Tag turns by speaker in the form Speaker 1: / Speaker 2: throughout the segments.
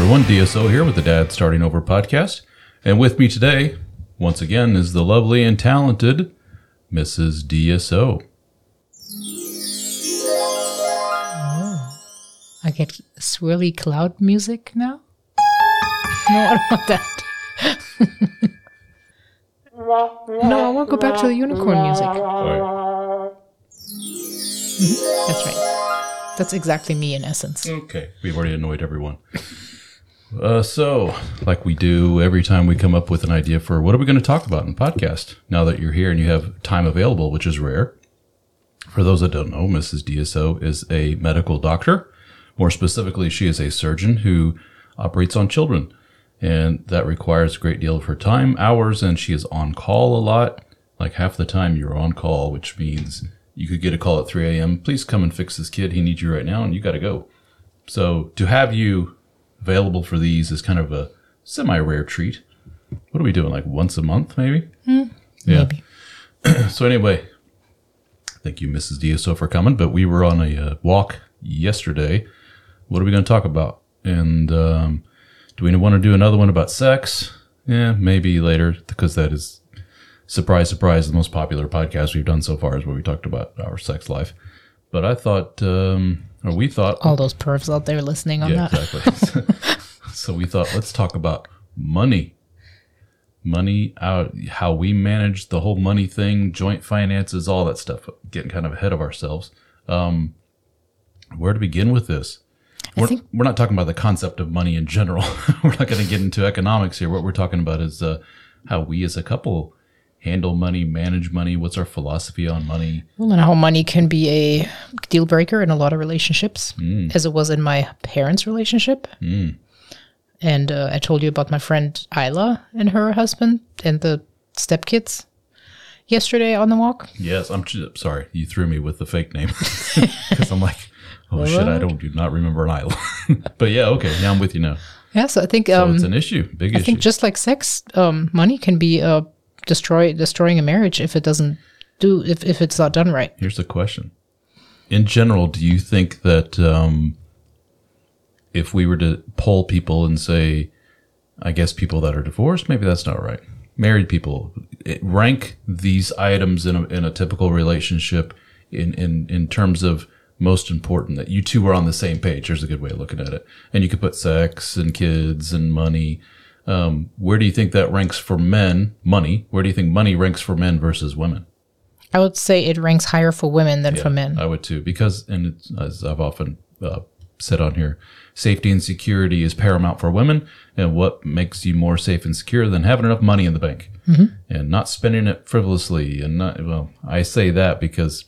Speaker 1: Everyone. DSO here with the Dad Starting Over podcast. And with me today, once again, is the lovely and talented Mrs. DSO.
Speaker 2: Oh, I get swirly cloud music now. No, I don't want that. no, I want to go back to the unicorn music.
Speaker 1: All mm-hmm.
Speaker 2: That's right. That's exactly me in essence.
Speaker 1: Okay. We've already annoyed everyone. Uh, so, like we do every time we come up with an idea for what are we going to talk about in the podcast, now that you're here and you have time available, which is rare. For those that don't know, Mrs. DSO is a medical doctor. More specifically, she is a surgeon who operates on children. And that requires a great deal of her time, hours, and she is on call a lot. Like half the time you're on call, which means you could get a call at 3 a.m. Please come and fix this kid. He needs you right now, and you got to go. So to have you available for these is kind of a semi rare treat. What are we doing? Like once a month, maybe? Yeah.
Speaker 2: Maybe.
Speaker 1: So anyway, thank you, Mrs. DSO, for coming. But we were on a uh, walk yesterday. What are we going to talk about? And um, do we want to do another one about sex? Yeah, maybe later because that is surprise, surprise. The most popular podcast we've done so far is where we talked about our sex life. But I thought, um, or we thought,
Speaker 2: All those pervs out there listening on
Speaker 1: yeah,
Speaker 2: that.
Speaker 1: exactly. so we thought, let's talk about money. Money out, how we manage the whole money thing, joint finances, all that stuff. Getting kind of ahead of ourselves. Um, where to begin with this? We're,
Speaker 2: think-
Speaker 1: we're not talking about the concept of money in general. we're not going to get into economics here. What we're talking about is uh, how we as a couple handle money, manage money. What's our philosophy on money?
Speaker 2: Well, and how money can be a deal breaker in a lot of relationships, as it was in my parents' relationship. And uh, I told you about my friend Isla and her husband and the stepkids yesterday on the walk.
Speaker 1: Yes, I'm sorry. You threw me with the fake name because I'm like, oh shit, I don't do not remember an island. but yeah, okay, now I'm with you now.
Speaker 2: Yeah, so I think
Speaker 1: So
Speaker 2: um,
Speaker 1: it's an issue, big
Speaker 2: I
Speaker 1: issue.
Speaker 2: I think just like sex, um, money can be uh, destroy destroying a marriage if it doesn't do if, if it's not done right.
Speaker 1: Here's the question: In general, do you think that um, if we were to poll people and say, I guess people that are divorced, maybe that's not right. Married people, it- rank these items in a, in a typical relationship in, in, in terms of most important that you two are on the same page. Here's a good way of looking at it. And you could put sex and kids and money. Um, where do you think that ranks for men? Money. Where do you think money ranks for men versus women?
Speaker 2: I would say it ranks higher for women than for men.
Speaker 1: I would too, because and it's, as I've often uh, said on here, safety and security is paramount for women. And what makes you more safe and secure than having enough money in the bank and not spending it frivolously? And not well, I say that because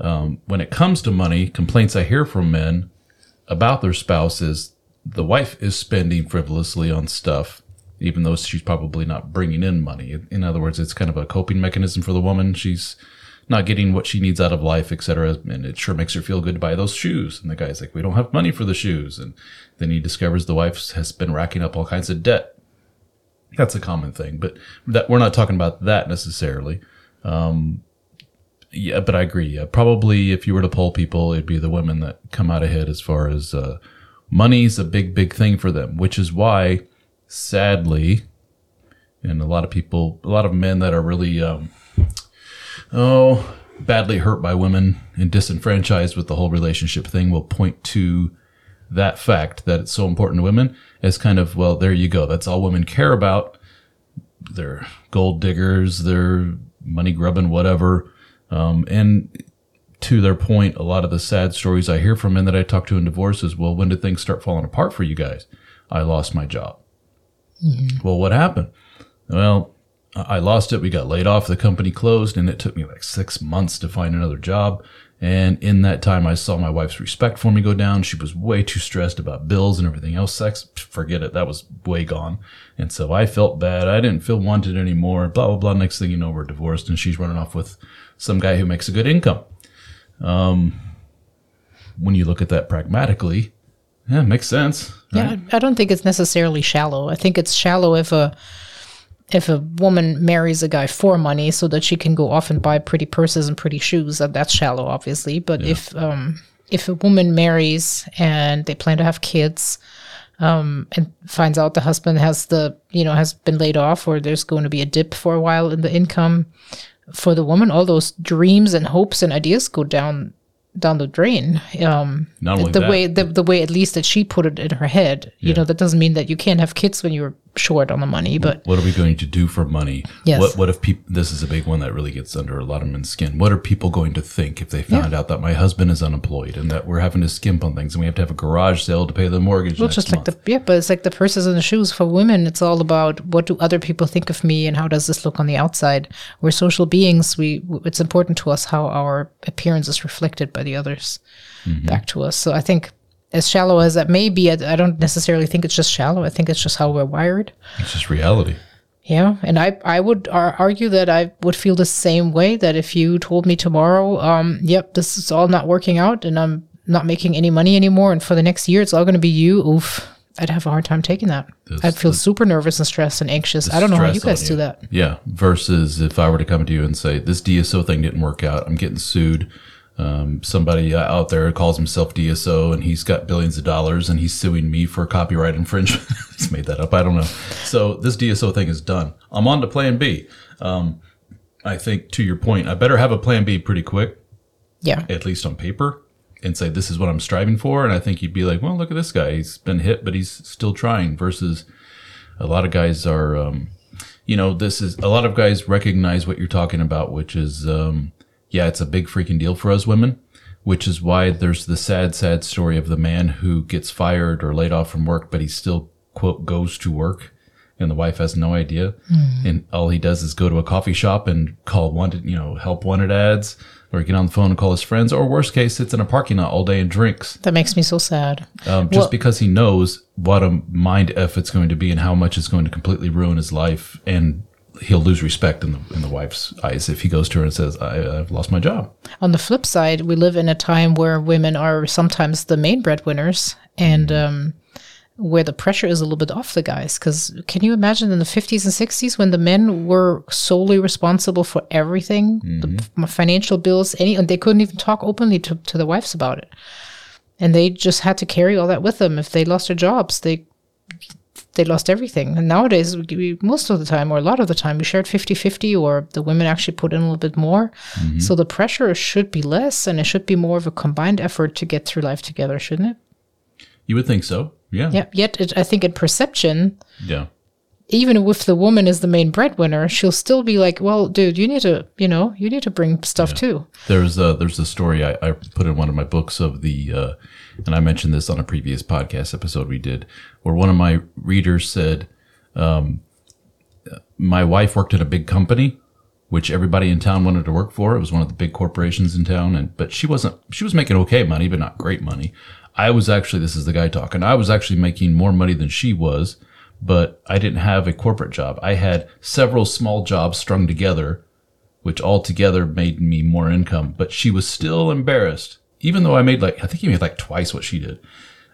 Speaker 1: um, when it comes to money, complaints I hear from men about their spouse is the wife is spending frivolously on stuff. Even though she's probably not bringing in money. In other words, it's kind of a coping mechanism for the woman. She's not getting what she needs out of life, etc. And it sure makes her feel good to buy those shoes. And the guy's like, we don't have money for the shoes. And then he discovers the wife has been racking up all kinds of debt. That's a common thing, but that we're not talking about that necessarily. Um, yeah, but I agree. Yeah, probably if you were to poll people, it'd be the women that come out ahead as far as uh, money's a big, big thing for them, which is why, sadly, and a lot of people, a lot of men that are really, um, oh, badly hurt by women and disenfranchised with the whole relationship thing will point to that fact that it's so important to women as kind of, well, there you go. That's all women care about. They're gold diggers, they're money grubbing, whatever. Um, and to their point, a lot of the sad stories I hear from men that I talk to in divorces, well, when did things start falling apart for you guys? I lost my job. Mm-hmm. Well, what happened? Well, I lost it. We got laid off. The company closed, and it took me like six months to find another job. And in that time, I saw my wife's respect for me go down. She was way too stressed about bills and everything else. Sex, forget it. That was way gone. And so I felt bad. I didn't feel wanted anymore. Blah, blah, blah. Next thing you know, we're divorced and she's running off with some guy who makes a good income. Um, when you look at that pragmatically, yeah, makes sense.
Speaker 2: Right? Yeah, I don't think it's necessarily shallow. I think it's shallow if a if a woman marries a guy for money so that she can go off and buy pretty purses and pretty shoes, that that's shallow, obviously. But yeah. if um, if a woman marries and they plan to have kids, um, and finds out the husband has the you know has been laid off or there's going to be a dip for a while in the income for the woman, all those dreams and hopes and ideas go down down the drain. Um,
Speaker 1: Not only
Speaker 2: the
Speaker 1: that,
Speaker 2: way the, the way at least that she put it in her head. You know, that doesn't mean that you can't have kids when you're short on the money, but
Speaker 1: what are we going to do for money?
Speaker 2: Yes.
Speaker 1: What what if people? This is a big one that really gets under a lot of men's skin. What are people going to think if they found out that my husband is unemployed and that we're having to skimp on things and we have to have a garage sale to pay the mortgage?
Speaker 2: well, just like
Speaker 1: month?
Speaker 2: the yeah, but it's like the purses and the shoes for women. It's all about what do other people think of me and how does this look on the outside. We're social beings. We it's important to us how our appearance is reflected by the others
Speaker 1: Mm-hmm.
Speaker 2: back to us. So I think. As shallow as that may be, I, I don't necessarily think it's just shallow. I think it's just how we're wired.
Speaker 1: it's just reality.
Speaker 2: Yeah, and I I would ar- argue that I would feel the same way that if you told me tomorrow, um, yep, this is all not working out, and I'm not making any money anymore, and for the next year it's all going to be you. Oof, I'd have a hard time taking that.
Speaker 1: This-
Speaker 2: I'd feel super nervous and stressed and anxious. I don't know how you guys
Speaker 1: on
Speaker 2: do that.
Speaker 1: Yeah. Versus if I were to come to you and say this DSO thing didn't work out, I'm getting sued. Um, somebody uh, out there calls himself DSO and he's got billions of dollars and he's suing me for copyright infringement. he's made that up. I don't know. So this DSO thing is done. I'm on to plan B. Um, I think to your point, I better have a plan B pretty quick,
Speaker 2: Yeah,
Speaker 1: at least on paper, and say this is what I'm striving for. And I think you'd be like, well, look at this guy. He's been hit, but he's still trying. Versus a lot of guys are, um, you know, this is a lot of guys recognize what you're talking about, which is, um, yeah, it's a big freaking deal for us women, which is why there's the sad, sad story of the man who gets fired or laid off from work, but he still, quote, goes to work. And the wife has no idea. And all he does is go to a coffee shop and call wanted, you know, help wanted ads or get on the phone and call his friends or worst case, sits in a parking lot all day and drinks
Speaker 2: that makes me so sad.
Speaker 1: um, just
Speaker 2: Well-
Speaker 1: because he knows what a mind f it's going to be and how much it's going to completely ruin his life, and he'll lose respect in the in the wife's eyes if he goes to her and says, I, "I've lost my job."
Speaker 2: On the flip side, we live in a time where women are sometimes the main breadwinners and um, where the pressure is a little bit off the guys. Because can you imagine in the 50s and 60s when the men were solely responsible for everything, the financial bills, any, and they couldn't even talk openly to, to their wives about it. And they just had to carry all that with them. If they lost their jobs, they they lost everything. And nowadays, we, we, most of the time, or a lot of the time, we shared 50 50, or the women actually put in a little bit more. Mm-hmm. So the pressure should be less, and it should be more of a combined effort to get through life together, shouldn't it?
Speaker 1: You would think so, yeah,
Speaker 2: Yeah. Yet, it, I think in perception,
Speaker 1: yeah.
Speaker 2: Even if the woman is the main breadwinner, she'll still be like, well, dude, you need to, you know, you need to bring stuff too.
Speaker 1: There's a there's a story I, I put in one of my books of the, uh, and I mentioned this on a previous podcast episode we did, where one of my readers said, um, "My wife worked at a big company, which everybody in town wanted to work for. It was one of the big corporations in town, and but she wasn't. She was making okay money, but not great money. I was actually this is the guy talking. I was actually making more money than she was." But I didn't have a corporate job. I had several small jobs strung together which altogether made me more income. But she was still embarrassed, even though I made like I think he made like twice what she did.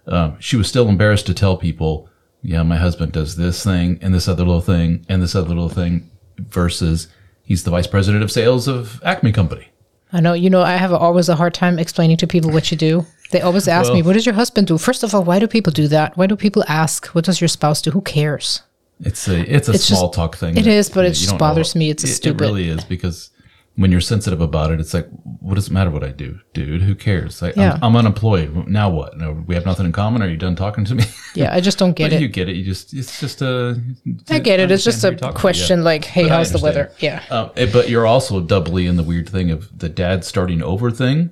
Speaker 1: Um, she was still embarrassed to tell people, "Yeah, my husband does this thing and this other little thing and this other little thing," versus he's the vice president of sales of Acme Company.
Speaker 2: I know. You know, I have always a hard time explaining to people what you do. They always ask me, "What does your husband do?" First of all, why do people do that? Why do people ask, "What does your spouse do?" Who cares?
Speaker 1: It's a it's a
Speaker 2: It's
Speaker 1: small
Speaker 2: just-
Speaker 1: talk thing.
Speaker 2: it
Speaker 1: that,
Speaker 2: is, but it just bothers
Speaker 1: know.
Speaker 2: me. It's a
Speaker 1: it,
Speaker 2: stupid-
Speaker 1: It really is because when you're sensitive about it, it's like, what does it matter what I do, dude? Who cares? Like,
Speaker 2: Yeah.
Speaker 1: I'm, I'm unemployed. Now what? No, we have nothing in common. Are you done talking to me?
Speaker 2: Yeah, I just don't get it.
Speaker 1: you get it. You just it's just a.
Speaker 2: I get it. It's just a question like, "Hey,
Speaker 1: But
Speaker 2: how's the weather?" Yeah.
Speaker 1: Um, but you're also doubly in the weird thing of the dad starting over thing.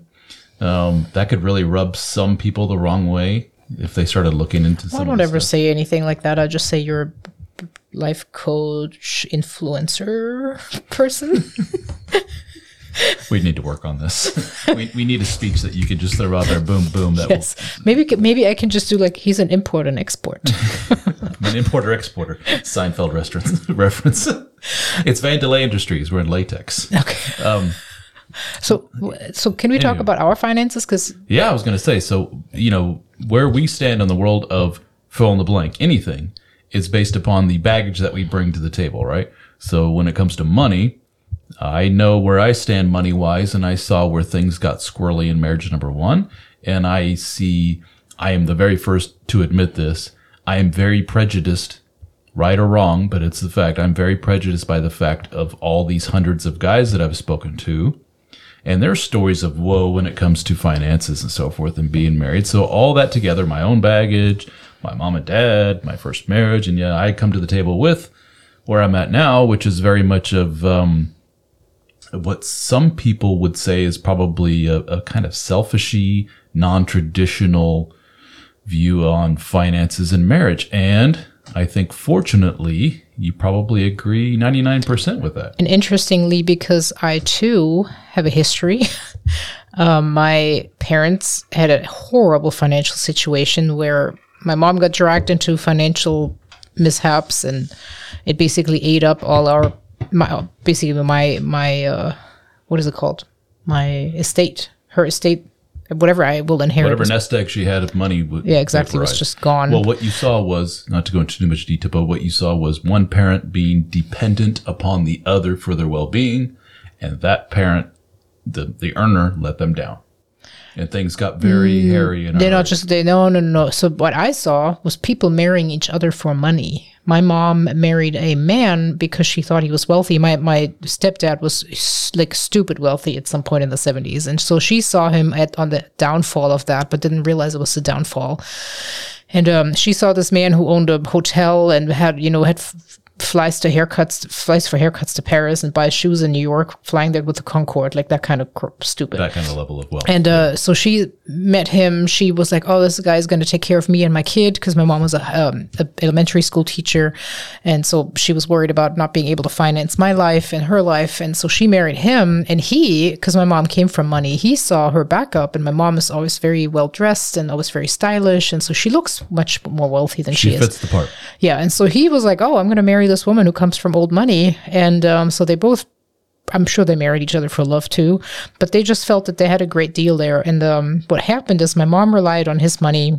Speaker 1: Um, that could really rub some people the wrong way if they started looking into. Some
Speaker 2: I don't ever
Speaker 1: stuff.
Speaker 2: say anything like that. I just say you're a life coach, influencer person.
Speaker 1: We need to work on this. we, we need a speech that you could just throw out there, boom, boom. That
Speaker 2: yes. Maybe maybe I can just do like he's an import and export.
Speaker 1: will an importer exporter. Seinfeld restaurant reference. it's Vandelay Industries. We're in latex.
Speaker 2: okay.
Speaker 1: Um,
Speaker 2: So so can we talk
Speaker 1: Anyway.
Speaker 2: about our finances? Because
Speaker 1: yeah, I was going to say. So you know where we stand in the world of fill in the blank anything is based upon the baggage that we bring to the table, right? So when it comes to money, I know where I stand money wise, and I saw where things got squirrely in marriage number one. And I see, I am the very first to admit this. I am very prejudiced, right or wrong, but it's the fact. I'm very prejudiced by the fact of all these hundreds of guys that I've spoken to and their stories of woe when it comes to finances and so forth and being married. So all that together, my own baggage, my mom and dad, my first marriage, and yeah, I come to the table with where I'm at now, which is very much of um, what some people would say is probably a, a kind of selfishy, non-traditional view on finances and marriage. And I think fortunately, you probably agree 99% with that.
Speaker 2: and interestingly, because I too have a history. um, my parents had a horrible financial situation where my mom got dragged into financial mishaps, and it basically ate up all our my basically my my uh, what is it called my estate, her estate, whatever I will inherit.
Speaker 1: Whatever nest egg she had of money would
Speaker 2: yeah, exactly, was just gone.
Speaker 1: Well, what you saw was not to go into too much detail, but what you saw was one parent being dependent upon the other for their well-being, and that parent, the the earner, let them down, and things got very mm, hairy. And
Speaker 2: They're not just they no no no. So what I saw was people marrying each other for money. My mom married a man because she thought he was wealthy. My my stepdad was like stupid wealthy at some point in the seventies, and so she saw him at on the downfall of that, but didn't realize it was the downfall. And um, she saw this man who owned a hotel and had you know had. F- flies to haircuts flies for haircuts to paris and buys shoes in new york flying there with the concorde like that kind of cr- stupid
Speaker 1: that kind of level of wealth.
Speaker 2: and uh, so she met him. She was like, "Oh, this guy is going to take care of me and my kid," because my mom was a, um, a elementary school teacher, and so she was worried about not being able to finance my life and her life. And so she married him. And he, because my mom came from money, he saw her backup. And my mom is always very well dressed and always very stylish, and so she looks much more wealthy than she,
Speaker 1: she
Speaker 2: is.
Speaker 1: fits the part.
Speaker 2: Yeah, and so he was like, "Oh, I'm going to marry this woman who comes from old money," and um, so they both. I'm sure they married each other for love too, but they just felt that they had a great deal there. And um, what happened is my mom relied on his money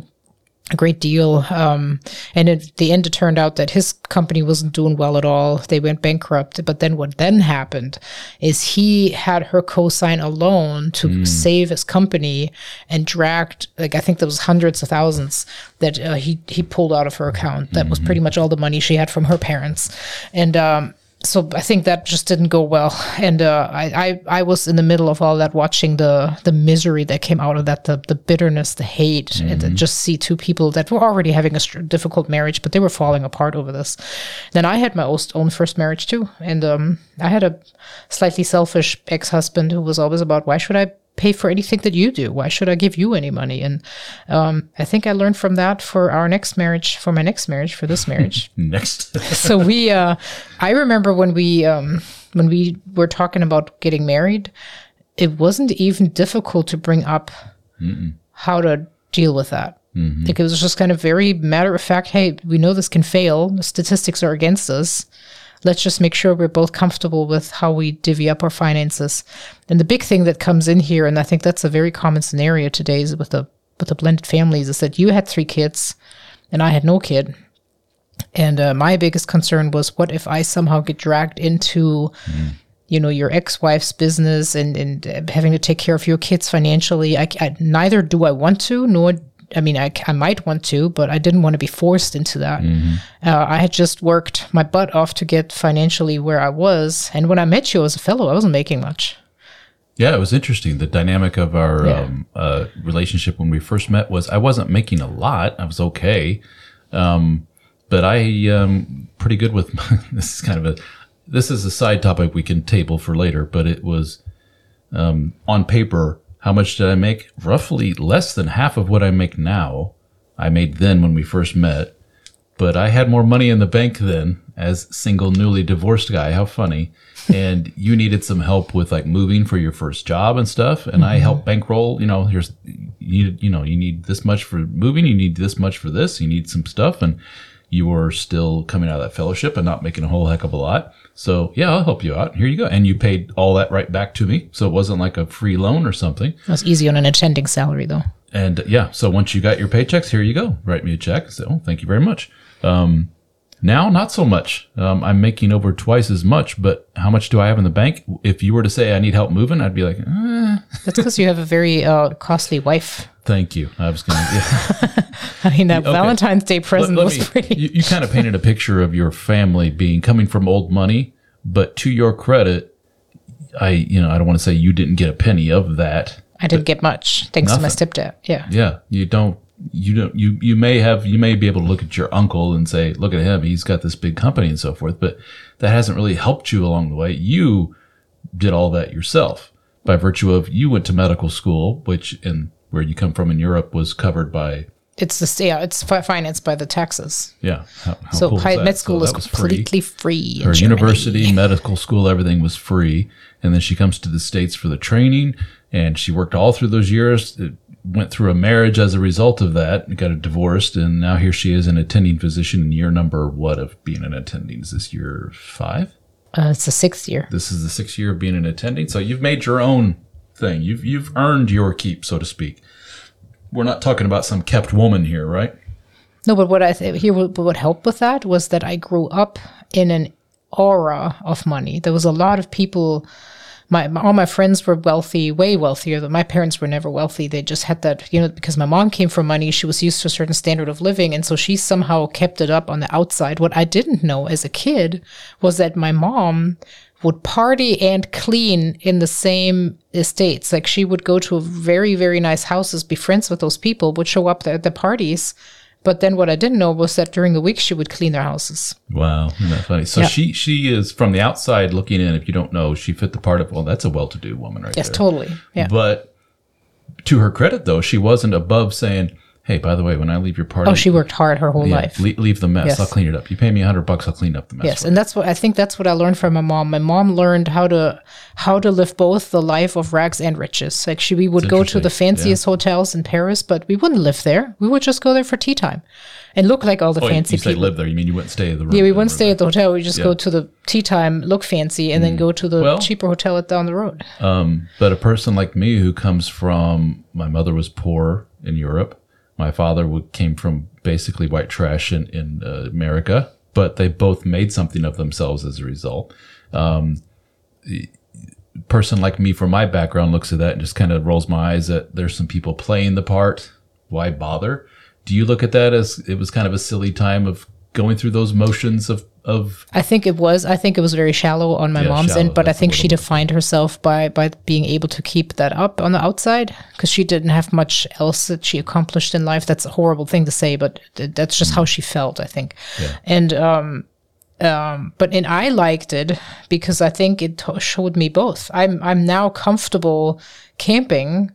Speaker 2: a great deal, um, and at the end, it turned out that his company wasn't doing well at all. They went bankrupt. But then what then happened is he had her co-sign a loan to save his company and dragged like I think there was hundreds of thousands that uh, he he pulled out of her account. That was pretty much all the money she had from her parents, and. Um, so I think that just didn't go well, and uh, I, I I was in the middle of all that, watching the the misery that came out of that, the the bitterness, the hate, and to just see two people that were already having a str- difficult marriage, but they were falling apart over this. Then I had my own own first marriage too, and um, I had a slightly selfish ex husband who was always about why should I pay for anything that you do? Why should I give you any money? And um, I think I learned from that for our next marriage, for my next marriage, for this marriage.
Speaker 1: Next,
Speaker 2: so we uh i remember when we um when we were talking about getting married it wasn't even difficult to bring up how to deal with that. Like it was just kind of very matter of fact hey we know this can fail. The statistics are against us let's just make sure we're both comfortable with how we divvy up our finances. And the big thing that comes in here, and I think that's a very common scenario today is with the with the blended families, is that you had three kids and I had no kid. And uh, my biggest concern was what if I somehow get dragged into you know your ex-wife's business and and uh, having to take care of your kids financially I, I neither do i want to nor i mean I, I might want to but i didn't want to be forced into that uh, i had just worked my butt off to get financially where i was and when i met you as a fellow i wasn't making much
Speaker 1: Yeah, it was interesting. The dynamic of our
Speaker 2: Yeah.
Speaker 1: um, uh, relationship when we first met was I wasn't making a lot. I was okay, um, but I um, pretty good with. this is kind of a this is a side topic we can table for later. But it was um, on paper. How much did I make? Roughly less than half of what I make now. I made then when we first met, but I had more money in the bank then as single, newly divorced guy. How funny. and you needed some help with like moving for your first job and stuff. And I mm-hmm. helped bankroll, you know, here's, you, you know, you need this much for moving. You need this much for this. You need some stuff. And you were still coming out of that fellowship and not making a whole heck of a lot. So yeah, I'll help you out. Here you go. And you paid all that right back to me. So it wasn't like a free loan or something.
Speaker 2: it was easy on an attending salary though
Speaker 1: And uh, yeah, so once you got your paychecks, here you go. Write me a check. So oh, thank you very much. Um, now, not so much. Um, I'm making over twice as much, but how much do I have in the bank? If you were to say I need help moving, I'd be like, eh,
Speaker 2: that's because you have a very uh, costly wife
Speaker 1: thank you. I was going to. Yeah.
Speaker 2: i mean that
Speaker 1: Okay.
Speaker 2: valentine's day present
Speaker 1: let
Speaker 2: was
Speaker 1: me-
Speaker 2: pretty
Speaker 1: you, you kind of painted a picture of your family being coming from old money, but to your credit, I, you know, I don't want to say you didn't get a penny of that.
Speaker 2: i didn't get much thanks to my
Speaker 1: Nothing.
Speaker 2: stepdad yeah
Speaker 1: Yeah, you don't. You don't. You you may have. You may be able to look at your uncle and say, "Look at him. He's got this big company and so forth." But that hasn't really helped you along the way. You did all that yourself by virtue of you went to medical school, which in where you come from in Europe was covered by
Speaker 2: it's the yeah it's financed by the taxes
Speaker 1: yeah. How, how
Speaker 2: so
Speaker 1: cool is
Speaker 2: high med
Speaker 1: So
Speaker 2: school is
Speaker 1: was free.
Speaker 2: completely free, in
Speaker 1: her
Speaker 2: Germany.
Speaker 1: university, medical school, everything was free. And then she comes to the States for the training and she worked all through those years, It went through a marriage as a result of that, and got a divorced. And now here she is an attending physician in year number what of being an attending? Is this year five?
Speaker 2: uh, it's the sixth year
Speaker 1: This is the sixth year of being an attending. So you've made your own thing. You've, you've earned your keep, so to speak. We're not talking about some kept woman here, right?
Speaker 2: No, but what I th- here what, what helped with that was that I grew up in an aura of money. There was a lot of people. My, my all my friends were wealthy, way wealthier. than My parents were never wealthy. They just had that, you know, because my mom came from money. She was used to a certain standard of living, and so she somehow kept it up on the outside. What I didn't know as a kid was that my mom would party and clean in the same estates. Like she would go to very, very nice houses, be friends with those people, would show up at the parties. But then what I didn't know was that during the week she would clean their houses.
Speaker 1: Wow, isn't that funny? So
Speaker 2: Yeah.
Speaker 1: she she is from the outside looking in. If you don't know, she fit the part of well, that's a well-to-do woman right
Speaker 2: Yes,
Speaker 1: there.
Speaker 2: totally. Yeah.
Speaker 1: But to her credit, though, she wasn't above saying, "Hey, by the way, when I leave your party,
Speaker 2: oh, she worked hard her whole
Speaker 1: yeah,
Speaker 2: life.
Speaker 1: le- leave the mess.
Speaker 2: Yes.
Speaker 1: I'll clean it up. You pay me a hundred bucks, I'll clean up the mess."
Speaker 2: Yes, and that's what I think. That's what I learned from my mom. My mom learned how to how to live both the life of rags and riches. Like she, we would go to the
Speaker 1: interesting, yeah.
Speaker 2: fanciest hotels in Paris, but we wouldn't live there. We would just go there for tea time, and look like all the.
Speaker 1: Oh,
Speaker 2: fancy
Speaker 1: you say
Speaker 2: people.
Speaker 1: live there. You mean you wouldn't stay at the room?
Speaker 2: yeah, we wouldn't stay at the hotel. We just
Speaker 1: Yeah.
Speaker 2: go to the tea time, look fancy, and then go to the
Speaker 1: Well-
Speaker 2: cheaper hotel down the road.
Speaker 1: Um, but a person like me who comes from my mother was poor in Europe. My father came from basically white trash in, in uh, America, but they both made something of themselves as a result. Um, person like me from my background looks at that and just kind of rolls my eyes that there's some people playing the part. Why bother? Do you look at that as it was kind of a silly time of going through those motions of, of
Speaker 2: I think it was. I think it was very shallow on my
Speaker 1: Yeah,
Speaker 2: mom's
Speaker 1: shallow,
Speaker 2: end, but I think she defined herself by by being able to keep that up on the outside because she didn't have much else that she accomplished in life. That's a horrible thing to say, but th- that's just how she felt. I think, and um, um, but and I liked it because I think it t- showed me both. I'm I'm now comfortable camping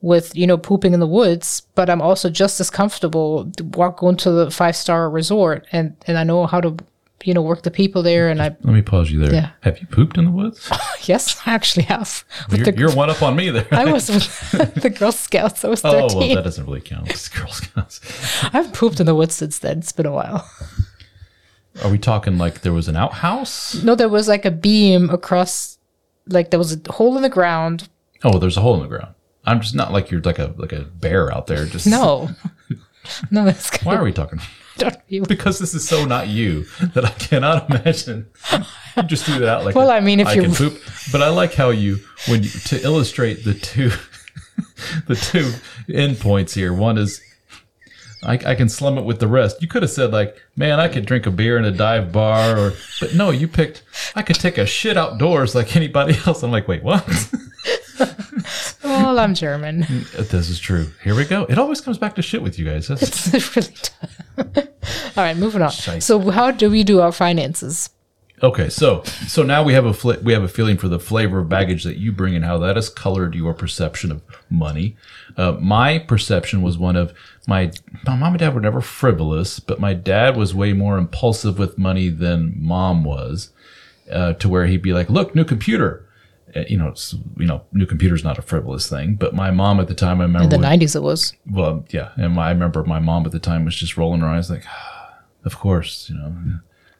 Speaker 2: with you know pooping in the woods but i'm also just as comfortable to walk going to the five star resort and and i know how to you know work the people there and i
Speaker 1: let me pause you there.
Speaker 2: Yeah.
Speaker 1: Have you pooped in the woods?
Speaker 2: yes i actually have
Speaker 1: you're,
Speaker 2: the,
Speaker 1: you're one up on me there.
Speaker 2: i was with the girl scouts i was 13
Speaker 1: Oh, well, that doesn't really count. It's Girl Scouts.
Speaker 2: i've pooped in the woods since then it's been a while
Speaker 1: Are we talking like there was an outhouse?
Speaker 2: No, there was like a beam across, like there was a hole in the ground.
Speaker 1: Oh, there's a hole in the ground. I'm just not like you're like a like a bear out there. Just
Speaker 2: No, no, that's kind
Speaker 1: Why are we talking?
Speaker 2: You.
Speaker 1: Because this is so not you that I cannot imagine. You just threw that out like
Speaker 2: Well,
Speaker 1: I
Speaker 2: I mean, if
Speaker 1: I
Speaker 2: you're-
Speaker 1: can poop. But I like how you when you to illustrate the two the two endpoints here. One is I, I can slum it with the rest. You could have said like, man, I could drink a beer in a dive bar, or but no, you picked I could take a shit outdoors like anybody else. I'm like, wait, what?
Speaker 2: Well, I'm German.
Speaker 1: this is true. Here we go. It always comes back to shit with you guys. That's,
Speaker 2: It's really tough. All right, moving on.
Speaker 1: Shite.
Speaker 2: So, how do we do our finances?
Speaker 1: Okay, so so now we have a fl- we have a feeling for the flavor of baggage that you bring and how that has colored your perception of money. Uh, my perception was one of my my mom and dad were never frivolous, but my dad was way more impulsive with money than mom was, uh, to where he'd be like, "Look, new computer." Uh, You know, it's, you know, new computer's not a frivolous thing, but my mom at the time, I remember
Speaker 2: In the
Speaker 1: when-
Speaker 2: 90s, it was.
Speaker 1: well, yeah, and my, I remember my mom at the time was just rolling her eyes like, of course, you know,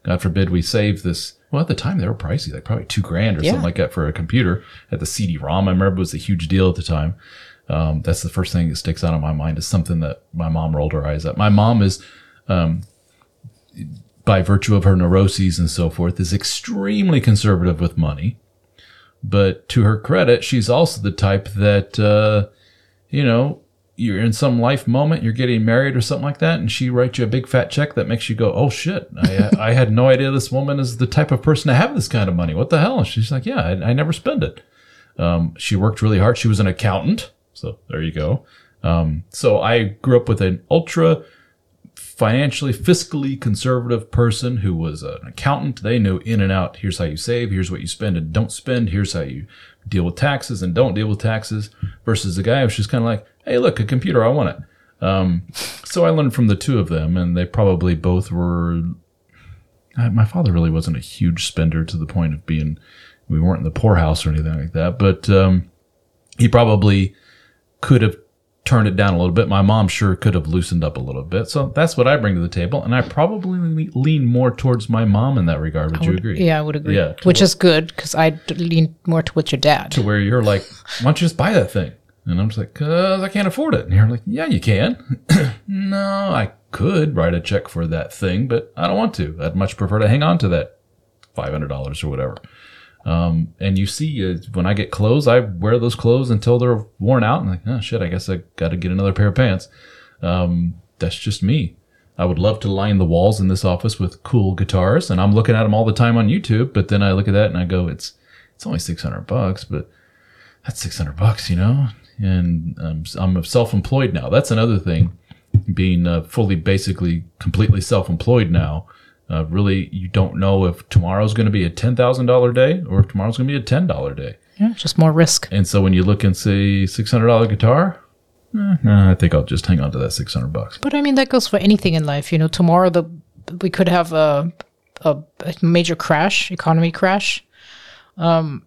Speaker 1: God forbid we save this. Well, at the time they were pricey, like probably two grand or
Speaker 2: Yeah.
Speaker 1: something like that for a computer. At the CD-ROM, I remember it was a huge deal at the time. Um, that's the first thing that sticks out in my mind is something that my mom rolled her eyes at. My mom is, um, by virtue of her neuroses and so forth, is extremely conservative with money. But to her credit, she's also the type that, uh, you know, you're in some life moment, you're getting married or something like that, and she writes you a big fat check that makes you go, "Oh shit! I, I had no idea this woman is the type of person to have this kind of money. What the hell?" And she's like, "Yeah, I, I never spend it." Um, she worked really hard. She was an accountant, so there you go. Um, so I grew up with an ultra financially, fiscally conservative person who was an accountant. They knew in and out. Here's how you save. Here's what you spend and don't spend. Here's how you deal with taxes and don't deal with taxes. Versus the guy who's just kind of like, hey, look, a computer, I want it. Um, so I learned from the two of them, and they probably both were. I, my father really wasn't a huge spender to the point of being. We weren't in the poorhouse or anything like that, but um, he probably could have turned it down a little bit. My mom sure could have loosened up a little bit. So that's what I bring to the table, and I probably lean more towards my mom in that regard. Would you agree?
Speaker 2: Yeah, I would agree.
Speaker 1: Yeah.
Speaker 2: Which is good because I lean more towards your dad.
Speaker 1: To where you're like, why don't you just buy that thing? And I'm just like, cause I can't afford it. And you're like, yeah, you can. no, I could write a check for that thing, but I don't want to. I'd much prefer to hang on to that $500 or whatever. Um, and you see, uh, when I get clothes, I wear those clothes until they're worn out. And like, oh shit, I guess I got to get another pair of pants. Um, that's just me. I would love to line the walls in this office with cool guitars, and I'm looking at them all the time on YouTube. But then I look at that and I go, it's it's only six hundred bucks, but that's six hundred bucks, you know. And um, I'm self-employed now. That's another thing. Being uh, fully, basically, completely self-employed now. Uh, really, you don't know if tomorrow's going to be a ten thousand dollar day or if tomorrow's going to be a ten dollar day.
Speaker 2: Yeah, just more risk.
Speaker 1: And so when you look and say six hundred dollar guitar, eh, nah, I think I'll just hang on to that six hundred bucks.
Speaker 2: But I mean, that goes for anything in life. You know, tomorrow the we could have a a, major crash, economy crash. Um,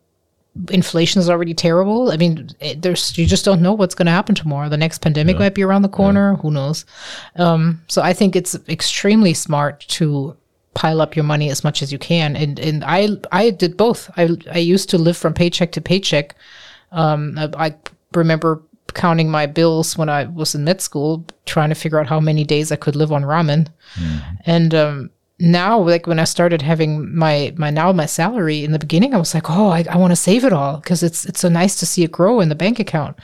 Speaker 2: inflation is already terrible. I mean, it, there's you just don't know what's going to happen tomorrow. The next pandemic might be around the corner. Who knows? Um, so I think it's extremely smart to pile up your money as much as you can. And and I I did both. I I used to live from paycheck to paycheck. Um, I, I remember counting my bills when I was in med school, trying to figure out how many days I could live on ramen. And um, now, like when I started having my my now my salary in the beginning, I was like, oh, I, I want to save it all because it's it's so nice to see it grow in the bank account.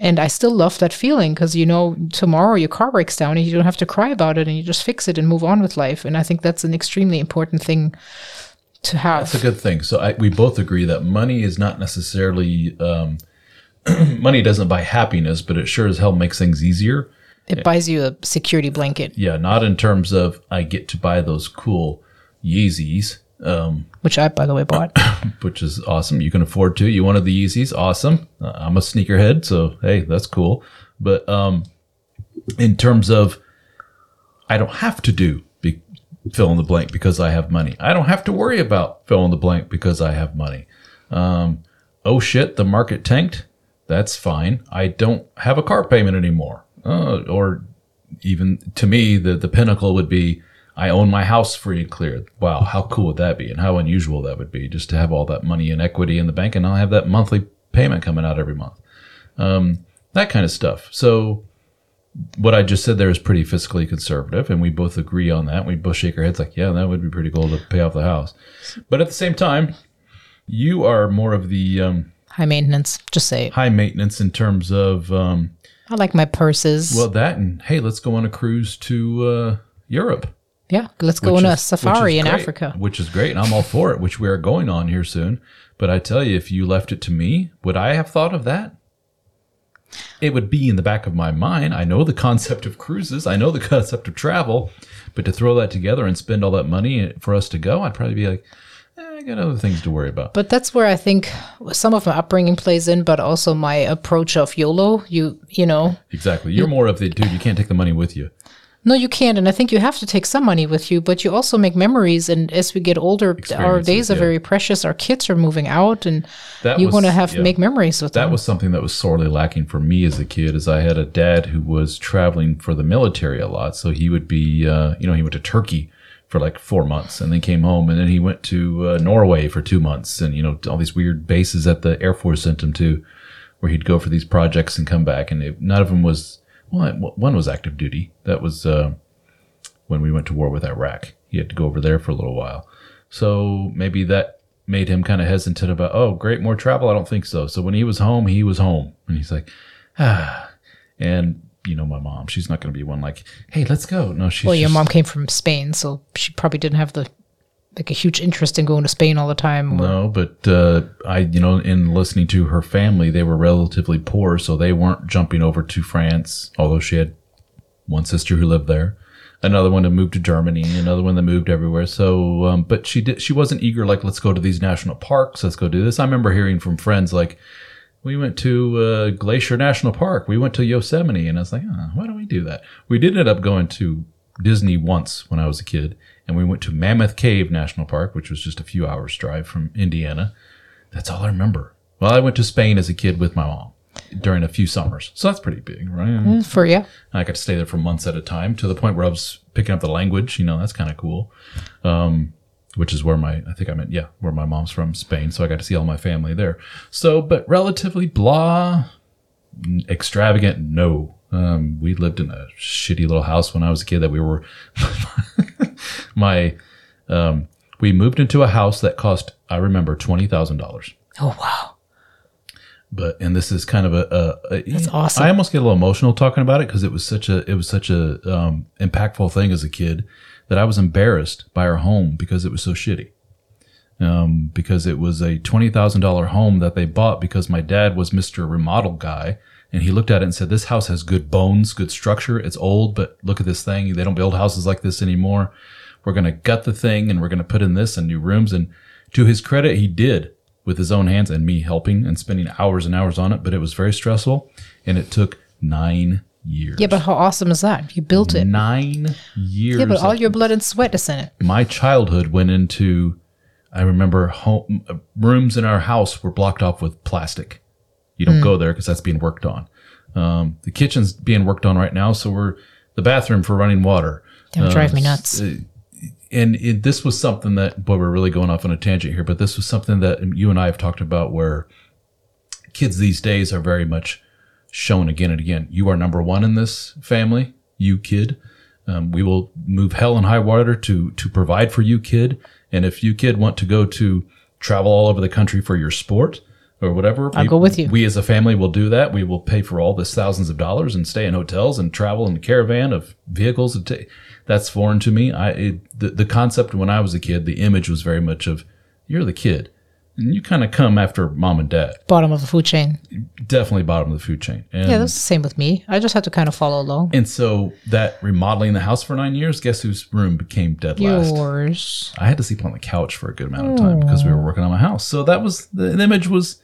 Speaker 2: And I still love that feeling because you know tomorrow your car breaks down and you don't have to cry about it and you just fix it and move on with life. And I think that's an extremely important thing to have.
Speaker 1: That's a good thing. So I, we both agree that money is not necessarily um, money doesn't buy happiness, but it sure as hell makes things easier.
Speaker 2: it buys you a security blanket,
Speaker 1: Yeah, not in terms of I get to buy those cool Yeezys, um,
Speaker 2: which I, by the way, bought.
Speaker 1: which is awesome. You can afford to. You wanted the Yeezys, awesome. Uh, I'm a sneakerhead, so hey, that's cool. But um, in terms of, I don't have to do be, fill in the blank because I have money. I don't have to worry about fill in the blank because I have money. Um, oh shit, the market tanked. That's fine. I don't have a car payment anymore. Uh, or even to me, the the pinnacle would be I own my house free and clear. Wow, how cool would that be? And how unusual that would be just to have all that money and equity in the bank and I'll have that monthly payment coming out every month. Um, that kind of stuff. So what I just said there is pretty fiscally conservative, and we both agree on that. We both shake our heads like, yeah, that would be pretty cool to pay off the house. But at the same time, you are more of the um,
Speaker 2: High maintenance. Just say it.
Speaker 1: high maintenance in terms of um,
Speaker 2: I like my purses.
Speaker 1: well that and hey, let's go on a cruise to uh, Europe.
Speaker 2: Yeah, let's go on a safari in
Speaker 1: great,
Speaker 2: Africa.
Speaker 1: which is great, and I'm all for it. Which we are going on here soon. But I tell you, if you left it to me, would I have thought of that? It would be in the back of my mind. I know the concept of cruises. I know the concept of travel, but to throw that together and spend all that money for us to go, I'd probably be like, eh, I got other things to worry about.
Speaker 2: But that's where I think some of my upbringing plays in, but also my approach of YOLO. You, you know,
Speaker 1: Exactly. You're more of the dude. You can't take the money with you.
Speaker 2: No, you can't, and I think you have to take some money with you. But you also make memories, and as we get older, our days are
Speaker 1: yeah.
Speaker 2: very precious. Our kids are moving out, and
Speaker 1: That
Speaker 2: you want to have
Speaker 1: yeah.
Speaker 2: make memories with
Speaker 1: That
Speaker 2: them.
Speaker 1: That was something that was sorely lacking for me as a kid. Is I had a dad who was traveling for the military a lot, so he would be, uh, you know, he went to Turkey for like four months, and then came home, and then he went to uh, Norway for two months, and you know, all these weird bases that the Air Force sent him to, where he'd go for these projects and come back, and it, none of them was. Well, one was active duty. That was uh, when we went to war with Iraq. He had to go over there for a little while. So maybe that made him kind of hesitant about, oh, great, more travel. I don't think so. So when he was home, he was home. And he's like, ah. And, you know, my mom, she's not going to be one like, hey, let's go. No, she's
Speaker 2: well, your
Speaker 1: just-
Speaker 2: mom came from Spain, so she probably didn't have the like a huge interest in going to Spain all the time.
Speaker 1: No, but uh, I, you know, in listening to her family, they were relatively poor, so they weren't jumping over to France. Although she had one sister who lived there, another one that moved to Germany, another one that moved everywhere. So, um, but she did. She wasn't eager. Like, let's go to these national parks. Let's go do this. I remember hearing from friends like. We went to uh, Glacier National Park. We went to Yosemite, and I was like, oh, "Why don't we do that?" We did end up going to Disney once when I was a kid, and we went to Mammoth Cave National Park, which was just a few hours drive from Indiana. That's all I remember. Well, I went to Spain as a kid with my mom during a few summers, so that's pretty big, right?
Speaker 2: For yeah,
Speaker 1: I got to stay there for months at a time to the point where I was picking up the language. You know, that's kind of cool. Um, which is where my I think I meant yeah, where my mom's from, Spain. So I got to see all my family there. So, but relatively blah, extravagant. No, um, we lived in a shitty little house when I was a kid. That we were my um, we moved into a house that cost I remember twenty thousand dollars
Speaker 2: oh wow,
Speaker 1: but and this is kind of a, a, a
Speaker 2: That's awesome.
Speaker 1: I almost get a little emotional talking about it because it was such a it was such a um, impactful thing as a kid that I was embarrassed by our home because it was so shitty. Um, because it was a twenty thousand dollar home that they bought because my dad was Mister Remodel guy, and he looked at it and said, "This house has good bones, good structure. It's old, but look at this thing. They don't build houses like this anymore. We're gonna gut the thing and we're gonna put in this and new rooms." And to his credit, he did with his own hands and me helping and spending hours and hours on it. But it was very stressful, and it took nine years.
Speaker 2: yeah. But how awesome is that? You built it.
Speaker 1: nine years.
Speaker 2: Yeah, but all your blood and sweat is in it.
Speaker 1: my childhood went into i remember home rooms in our house were blocked off with plastic you don't go there because that's being worked on. Um, the kitchen's being worked on right now so we're the bathroom for running water.
Speaker 2: That would drive me
Speaker 1: Uh,
Speaker 2: nuts.
Speaker 1: and it, this was something that boy we're really going off on a tangent here but this was something that you and i have talked about where kids these days are very much shown again and again. You are number one in this family you kid. Um, we will move hell and high water to to provide for you kid. And if you kid want to go to travel all over the country for your sport or whatever
Speaker 2: I'll
Speaker 1: we,
Speaker 2: go with you.
Speaker 1: we as a family will do that we will pay for all this thousands of dollars and stay in hotels and travel in a caravan of vehicles ta- that's foreign to me i it, the, the concept when i was a kid the image was very much of you're the kid and you kind of come after mom and dad
Speaker 2: Bottom of the food chain.
Speaker 1: definitely bottom of the food chain and
Speaker 2: Yeah, that's the same with me. I just had to kind of follow along.
Speaker 1: and so that remodeling the house for nine years, guess whose room became dead last?
Speaker 2: Yours.
Speaker 1: I had to sleep on the couch for a good amount of time because we were working on my house. So that was the, the image was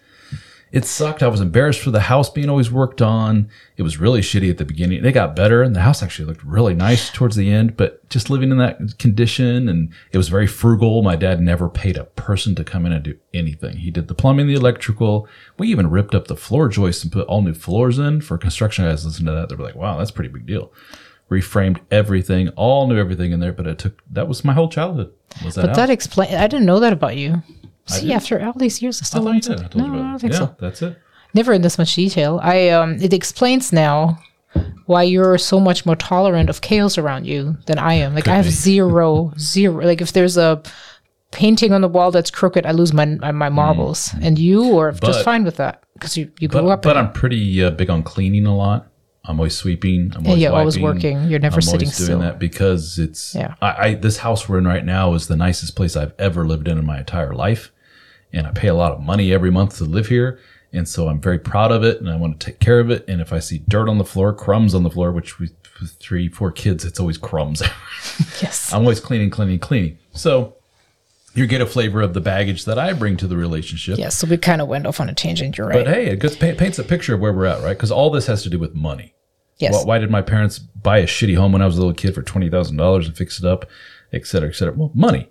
Speaker 1: it sucked. I was embarrassed for the house being always worked on. It was really shitty at the beginning. It got better and the house actually looked really nice towards the end, but just living in that condition and it was very frugal. My dad never paid a person to come in and do anything. He did the plumbing, the electrical. We even ripped up the floor joists and put all new floors in for construction guys listen to that. They're like, wow, that's a pretty big deal. reframed everything, all knew everything in there. But it took that was my whole childhood. Was that
Speaker 2: But
Speaker 1: house.
Speaker 2: that explain. I didn't know that about you. See, after all these years, I
Speaker 1: I
Speaker 2: still
Speaker 1: you did. I
Speaker 2: No, I don't think
Speaker 1: yeah,
Speaker 2: so.
Speaker 1: that's it.
Speaker 2: Never in this much detail. I um, it explains now why you're so much more tolerant of chaos around you than I am. Like I have
Speaker 1: be.
Speaker 2: zero, zero. Like if there's a painting on the wall that's crooked, I lose my my my marbles, and you are just
Speaker 1: Mm.
Speaker 2: Fine with that because you you grew
Speaker 1: But,
Speaker 2: up.
Speaker 1: but I'm pretty uh, big on cleaning a lot. I'm always sweeping. I'm always
Speaker 2: you're always working. You're never sitting.
Speaker 1: I'm
Speaker 2: sitting
Speaker 1: always doing
Speaker 2: still.
Speaker 1: that because it's
Speaker 2: Yeah.
Speaker 1: I, I this house we're in right now is the nicest place I've ever lived in in my entire life, and I pay a lot of money every month to live here, and so I'm very proud of it, and I want to take care of it. And if I see dirt on the floor, crumbs on the floor, which we with three four kids, it's always crumbs.
Speaker 2: yes.
Speaker 1: I'm always cleaning, cleaning, cleaning. So you get a flavor of the baggage that I bring to the relationship.
Speaker 2: Yes. So we kind of went off on a tangent. You're right.
Speaker 1: But hey, it gets, paints a picture of where we're at, right? Because all this has to do with money.
Speaker 2: yes.
Speaker 1: Why, why did my parents buy a shitty home when I was a little kid for twenty thousand dollars and fix it up, et cetera, et cetera? Well, money.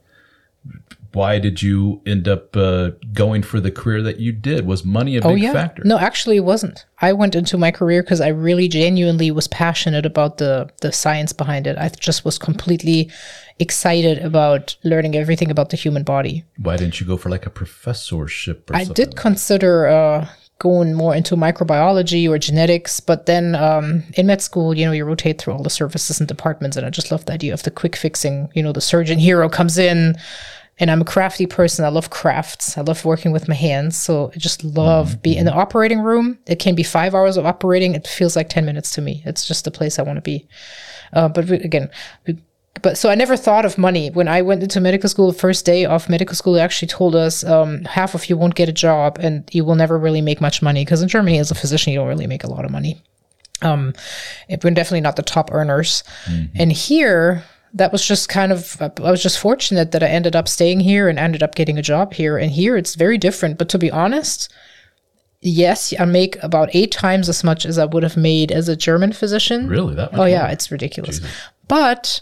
Speaker 1: Why did you end up uh, going for the career that you did? Was money a big
Speaker 2: Oh yeah.
Speaker 1: factor?
Speaker 2: No, actually, it wasn't. I went into my career because I really genuinely was passionate about the the science behind it. I just was completely excited about learning everything about the human body.
Speaker 1: Why didn't you go for like a professorship or
Speaker 2: I did consider uh, going more into microbiology or genetics, but then um, in med school, you know, you rotate through all the services and departments, and I just love the idea of the quick fixing. You know, the surgeon hero comes in, and I'm a crafty person. I love crafts. I love working with my hands, so I just love being in the operating room. It can be five hours of operating. It feels like ten minutes to me. It's just the place I want to be. Uh, but we, again, we, but so I never thought of money when I went into medical school. The first day of medical school, they actually told us um, half of you won't get a job and you will never really make much money because in Germany, as a physician, you don't really make a lot of money. Um, it- we're definitely not the top earners. And here, that was just kind of I was just fortunate that I ended up staying here and ended up getting a job here. And here, it's very different. But to be honest, yes, I make about eight times as much as I would have made as a German physician.
Speaker 1: really that. Much
Speaker 2: Oh yeah, it's ridiculous. But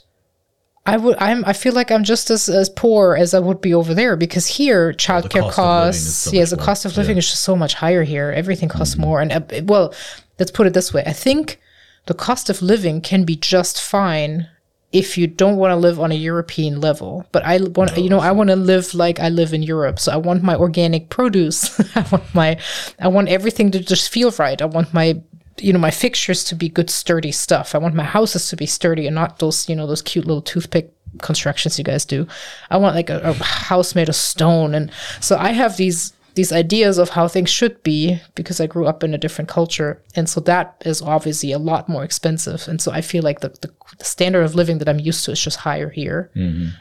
Speaker 2: I would I'm I feel like I'm just as, as poor as I would be over there because here childcare
Speaker 1: cost living is
Speaker 2: costs
Speaker 1: so
Speaker 2: yeah the
Speaker 1: more.
Speaker 2: cost of living
Speaker 1: Yeah.
Speaker 2: is just so much higher here. Everything costs more and uh, well, let's put it this way. I think the cost of living can be just fine if you don't want to live on a European level. But I want you know I want to live like I live in Europe. So I want my organic produce. I want my I want everything to just feel right. I want my you know my fixtures to be good sturdy stuff. I want my houses to be sturdy and not those you know those cute little toothpick constructions you guys do. I want like a, a house made of stone and so I have these these ideas of how things should be because I grew up in a different culture and so that is obviously a lot more expensive and so I feel like the, the, the standard of living that I'm used to is just higher here.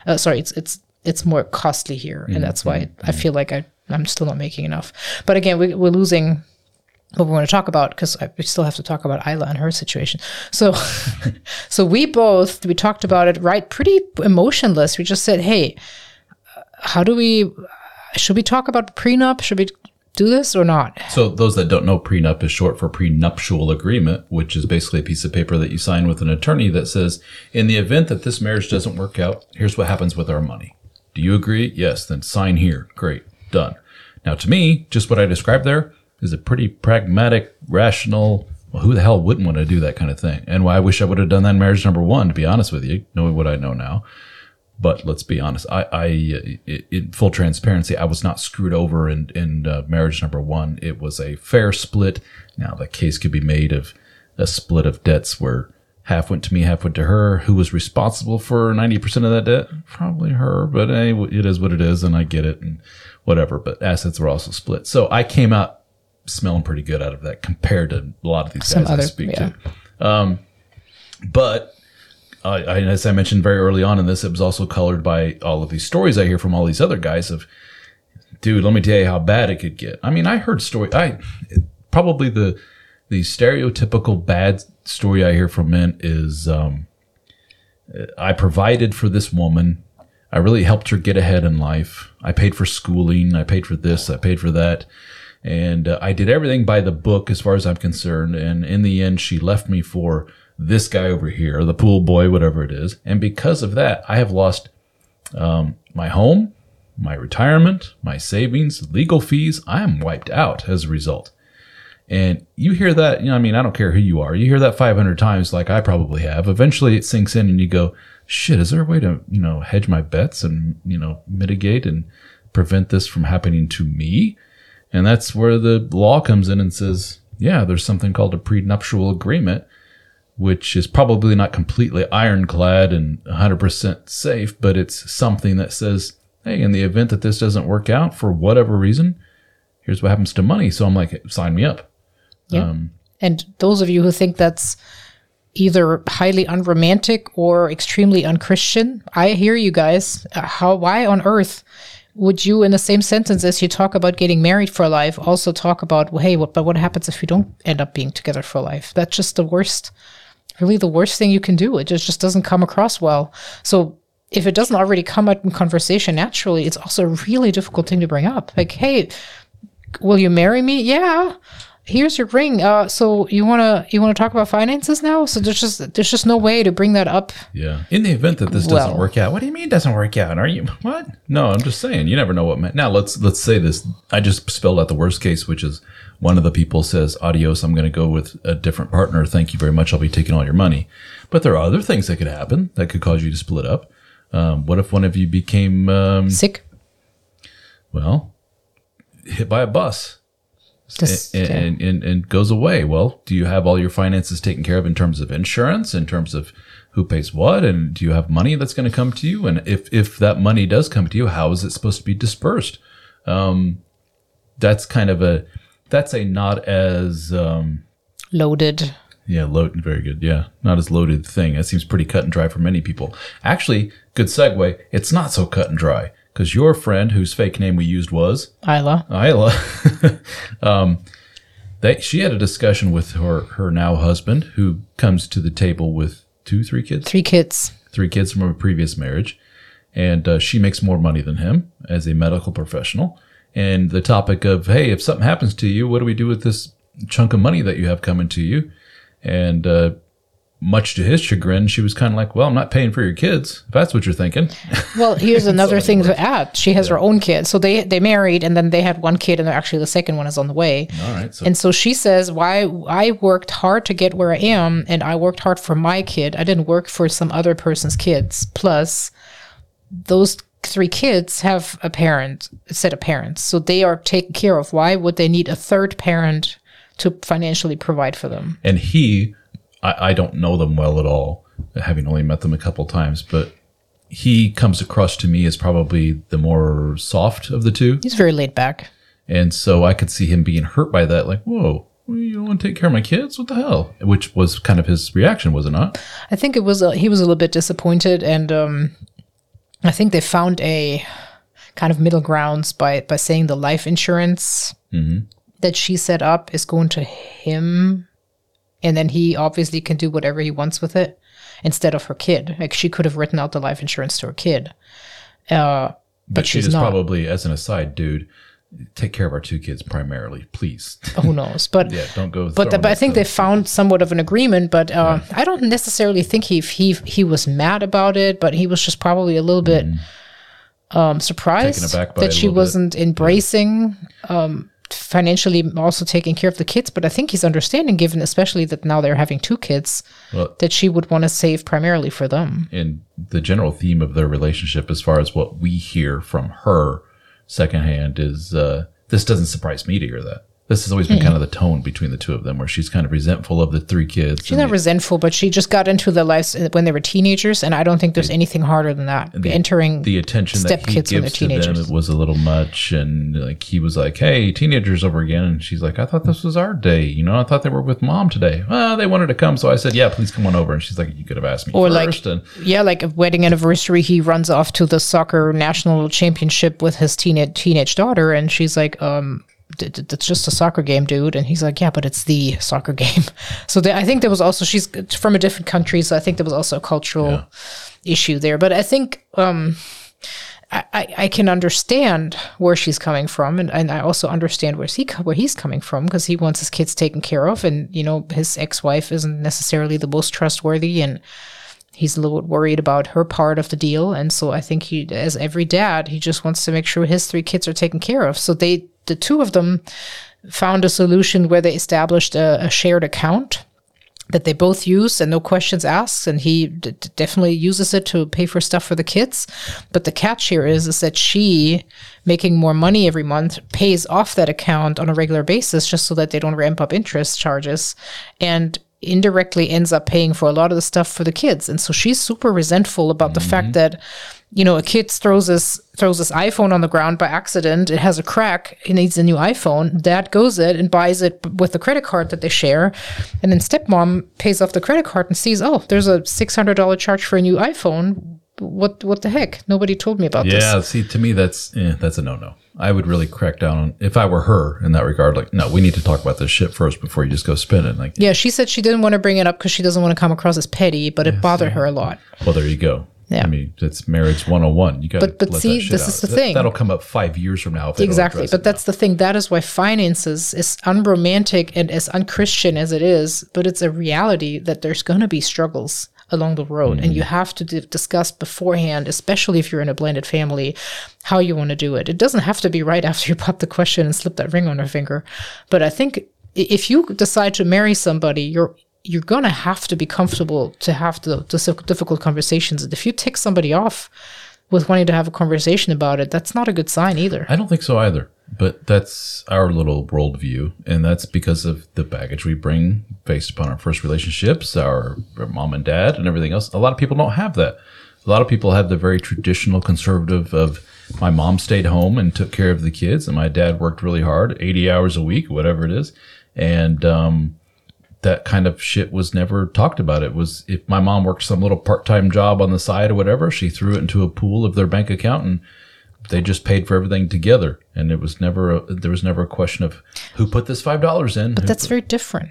Speaker 2: Uh, sorry, it's it's it's more costly here and that's why I feel like I I'm still not making enough. But again, we, we're losing what we want to talk about because we still have to talk about Isla and her situation. So, so we both we talked about it right, pretty emotionless. We just said, "Hey, uh, how do we? Should we talk about prenup? Should we do this or not?"
Speaker 1: So those that don't know, prenup is short for prenuptial agreement, which is basically a piece of paper that you sign with an attorney that says, in the event that this marriage doesn't work out, here's what happens with our money. Do you agree? Yes, then sign here. Great, done. Now, to me, just what I described there is a pretty pragmatic, rational. Well, who the hell wouldn't want to do that kind of thing? And why I wish I would have done that in marriage number one, to be honest with you, knowing what I know now. But let's be honest. I, I, in full transparency, I was not screwed over in in uh, marriage number one. It was a fair split. Now the case could be made of a split of debts where half went to me, half went to her. Who was responsible for ninety percent of that debt? Probably her. But hey, it is what it is, and I get it, and whatever. But assets were also split, so I came out smelling pretty good out of that compared to a lot of these
Speaker 2: Some
Speaker 1: guys I speak
Speaker 2: yeah.
Speaker 1: to. Um, but I, I, as I mentioned very early on in this, it was also colored by all of these stories I hear from all these other guys of, dude, let me tell you how bad it could get. I mean, I heard story. I probably the the stereotypical bad story I hear from men is, um, I provided for this woman. I really helped her get ahead in life. I paid for schooling. I paid for this. I paid for that. And uh, I did everything by the book as far as I'm concerned. And in the end, she left me for this guy over here, the pool boy, whatever it is. And because of that, I have lost um, my home, my retirement, my savings, legal fees. I am wiped out as a result. And you hear that, you know, I mean, I don't care who you are. You hear that 500 times, like I probably have. Eventually it sinks in and you go, shit, is there a way to, you know, hedge my bets and, you know, mitigate and prevent this from happening to me? And that's where the law comes in and says, yeah, there's something called a prenuptial agreement, which is probably not completely ironclad and 100% safe, but it's something that says, hey, in the event that this doesn't work out for whatever reason, here's what happens to money. So I'm like, sign me up.
Speaker 2: Yeah.
Speaker 1: Um,
Speaker 2: And those of you who think that's either highly unromantic or extremely unchristian, I hear you guys. How? Why on earth would you, in the same sentence as you talk about getting married for life, also talk about, well, hey, what? But what happens if we don't end up being together for life? That's just the worst. Really, the worst thing you can do. It just just doesn't come across well. So. If it doesn't already come up in conversation naturally, it's also a really difficult thing to bring up. Like, hey, will you marry me? Yeah. Here's your ring. Uh, so you wanna you wanna talk about finances now? So there's just there's just no way to bring that up.
Speaker 1: yeah. In the event that this doesn't work out, what do you mean it doesn't work out? Are you what? No, I'm just saying. You never know what. ma- Now let's let's say this. I just spelled out the worst case, which is one of the people says, "Adios. I'm going to go with a different partner. Thank you very much. I'll be taking all your money." But there are other things that could happen that could cause you to split up. Um, what if one of you became um,
Speaker 2: Sick.
Speaker 1: well hit by a bus?
Speaker 2: Just,
Speaker 1: and, and, and, and goes away. Well, do you have all your finances taken care of in terms of insurance, in terms of who pays what, and do you have money that's going to come to you? And if if that money does come to you, how is it supposed to be dispersed? Um, that's kind of a that's a not as um,
Speaker 2: loaded.
Speaker 1: yeah load very good yeah not as loaded thing. That seems pretty cut and dry for many people. Actually, good segue. It's not so cut and dry because your friend, whose fake name we used was
Speaker 2: Isla.
Speaker 1: Isla, um, they she had a discussion with her her now husband, who comes to the table with two, three kids,
Speaker 2: Three kids.
Speaker 1: three kids from a previous marriage, and uh, she makes more money than him as a medical professional. And the topic of hey, if something happens to you, what do we do with this chunk of money that you have coming to you? And uh, much to his chagrin, she was kind of like, "Well, I'm not paying for your kids. If that's what you're thinking."
Speaker 2: Well, here's another thing to add. She has her own kid. So they they married and then they had one kid and actually the second one is on the way.
Speaker 1: All right, so
Speaker 2: And so she says, "Why I worked hard to get where I am, and I worked hard for my kid. I didn't work for some other person's kids. Plus, those three kids have a parent, a set of parents, so they are taken care of. Why would they need a third parent to financially provide for them?
Speaker 1: and he I, I don't know them well at all having only met them a couple times but he comes across to me as probably the more soft of the two
Speaker 2: He's very laid back.
Speaker 1: and so i could see him being hurt by that like whoa well, you don't want to take care of my kids what the hell which was kind of his reaction was it not
Speaker 2: I think it was a, he was a little bit disappointed, and um, I think they found a kind of middle grounds by by saying the life insurance that she set up is going to him, and then he obviously can do whatever he wants with it instead of her kid. Like she could have written out the life insurance to her kid, uh, but,
Speaker 1: she
Speaker 2: she's
Speaker 1: just
Speaker 2: not.
Speaker 1: probably as an aside dude take care of our two kids primarily please
Speaker 2: Who knows? But
Speaker 1: yeah don't go
Speaker 2: but,
Speaker 1: throwing
Speaker 2: but I think they found somewhat of an agreement. But uh, I don't necessarily think he he he was mad about it, but he was just probably a little bit um, surprised
Speaker 1: Mm-hmm. By it
Speaker 2: that she wasn't embracing um, financially also taking care of the kids. But I think he's understanding, given especially that now they're having two kids,
Speaker 1: Well-
Speaker 2: that she would want to save primarily for them.
Speaker 1: and the general theme of their relationship as far as what we hear from her secondhand is uh, this doesn't surprise me to hear that this has always been kind of the tone between the two of them where she's kind of resentful of the three kids
Speaker 2: She's not
Speaker 1: the-
Speaker 2: resentful, but she just got into their lives when they were teenagers, and I don't think there's anything harder than that. The, entering
Speaker 1: the attention that
Speaker 2: step
Speaker 1: he
Speaker 2: kids when
Speaker 1: gives
Speaker 2: they're
Speaker 1: to them it was a little much and like he was like hey teenagers over again and she's like i thought this was our day you know i thought they were with mom today. Well they wanted to come so i said yeah please come on over and she's like you could have asked me
Speaker 2: Or
Speaker 1: first
Speaker 2: like,
Speaker 1: and
Speaker 2: yeah, like a wedding anniversary, he runs off to the soccer national championship with his teenage teenage daughter, and she's like, um, "It's just a soccer game, dude." And he's like, "Yeah, but it's the soccer game." So I think there was also she's from a different country, so I think there was also a cultural issue there. But I think um, I, I I can understand where she's coming from, and, and I also understand where he where he's coming from because he wants his kids taken care of, and you know his ex wife isn't necessarily the most trustworthy, and he's a little bit worried about her part of the deal, and so I think he, as every dad, he just wants to make sure his three kids are taken care of. So they the two of them found a solution where they established a, a shared account that they both use and no questions asked. And he d- definitely uses it to pay for stuff for the kids. But the catch here is is that she making more money every month pays off that account on a regular basis just so that they don't ramp up interest charges and indirectly ends up paying for a lot of the stuff for the kids. And so she's super resentful about the fact mm-hmm. that you know a kid throws his throws his iphone on the ground by accident it has a crack he needs a new iphone dad goes it and buys it with the credit card that they share and then stepmom pays off the credit card and sees oh there's a $600 charge for a new iphone what what the heck nobody told me about this
Speaker 1: Yeah, see, to me, that's eh, that's a no no. I would really crack down on if I were her in that regard. Like, no, we need to talk about this shit first before you just go spin it. Like,
Speaker 2: yeah she said she didn't want to bring it up because she doesn't want to come across as petty but it bothered her a lot
Speaker 1: well, there you go.
Speaker 2: Yeah.
Speaker 1: I mean, that's marriage 101. You got
Speaker 2: But- but see, this is the thing.
Speaker 1: That'll come up five years from now. If
Speaker 2: exactly but that's the thing that is why finances is unromantic and as unchristian as it is but it's a reality that there's going to be struggles along the road and you
Speaker 1: Mm-hmm.
Speaker 2: have to d- discuss beforehand especially if you're in a blended family how you want to do it it doesn't have to be right after you pop the question and slip that ring on her finger but i think if you decide to marry somebody you're you're going to have to be comfortable to have the, the difficult conversations and if you tick somebody off with wanting to have a conversation about it that's not a good sign either
Speaker 1: I don't think so either. But that's our little worldview, and that's because of the baggage we bring based upon our first relationships, our, our mom and dad, and everything else. A lot of people don't have that. A lot of people have the very traditional conservative of my mom stayed home and took care of the kids, and my dad worked really hard, eighty hours a week, whatever it is, and um, that kind of shit was never talked about. It was if my mom worked some little part time job on the side or whatever, she threw it into a pool of their bank account and they just paid for everything together. And it was never a, there was never a question of who put this five dollars in.
Speaker 2: But that's very different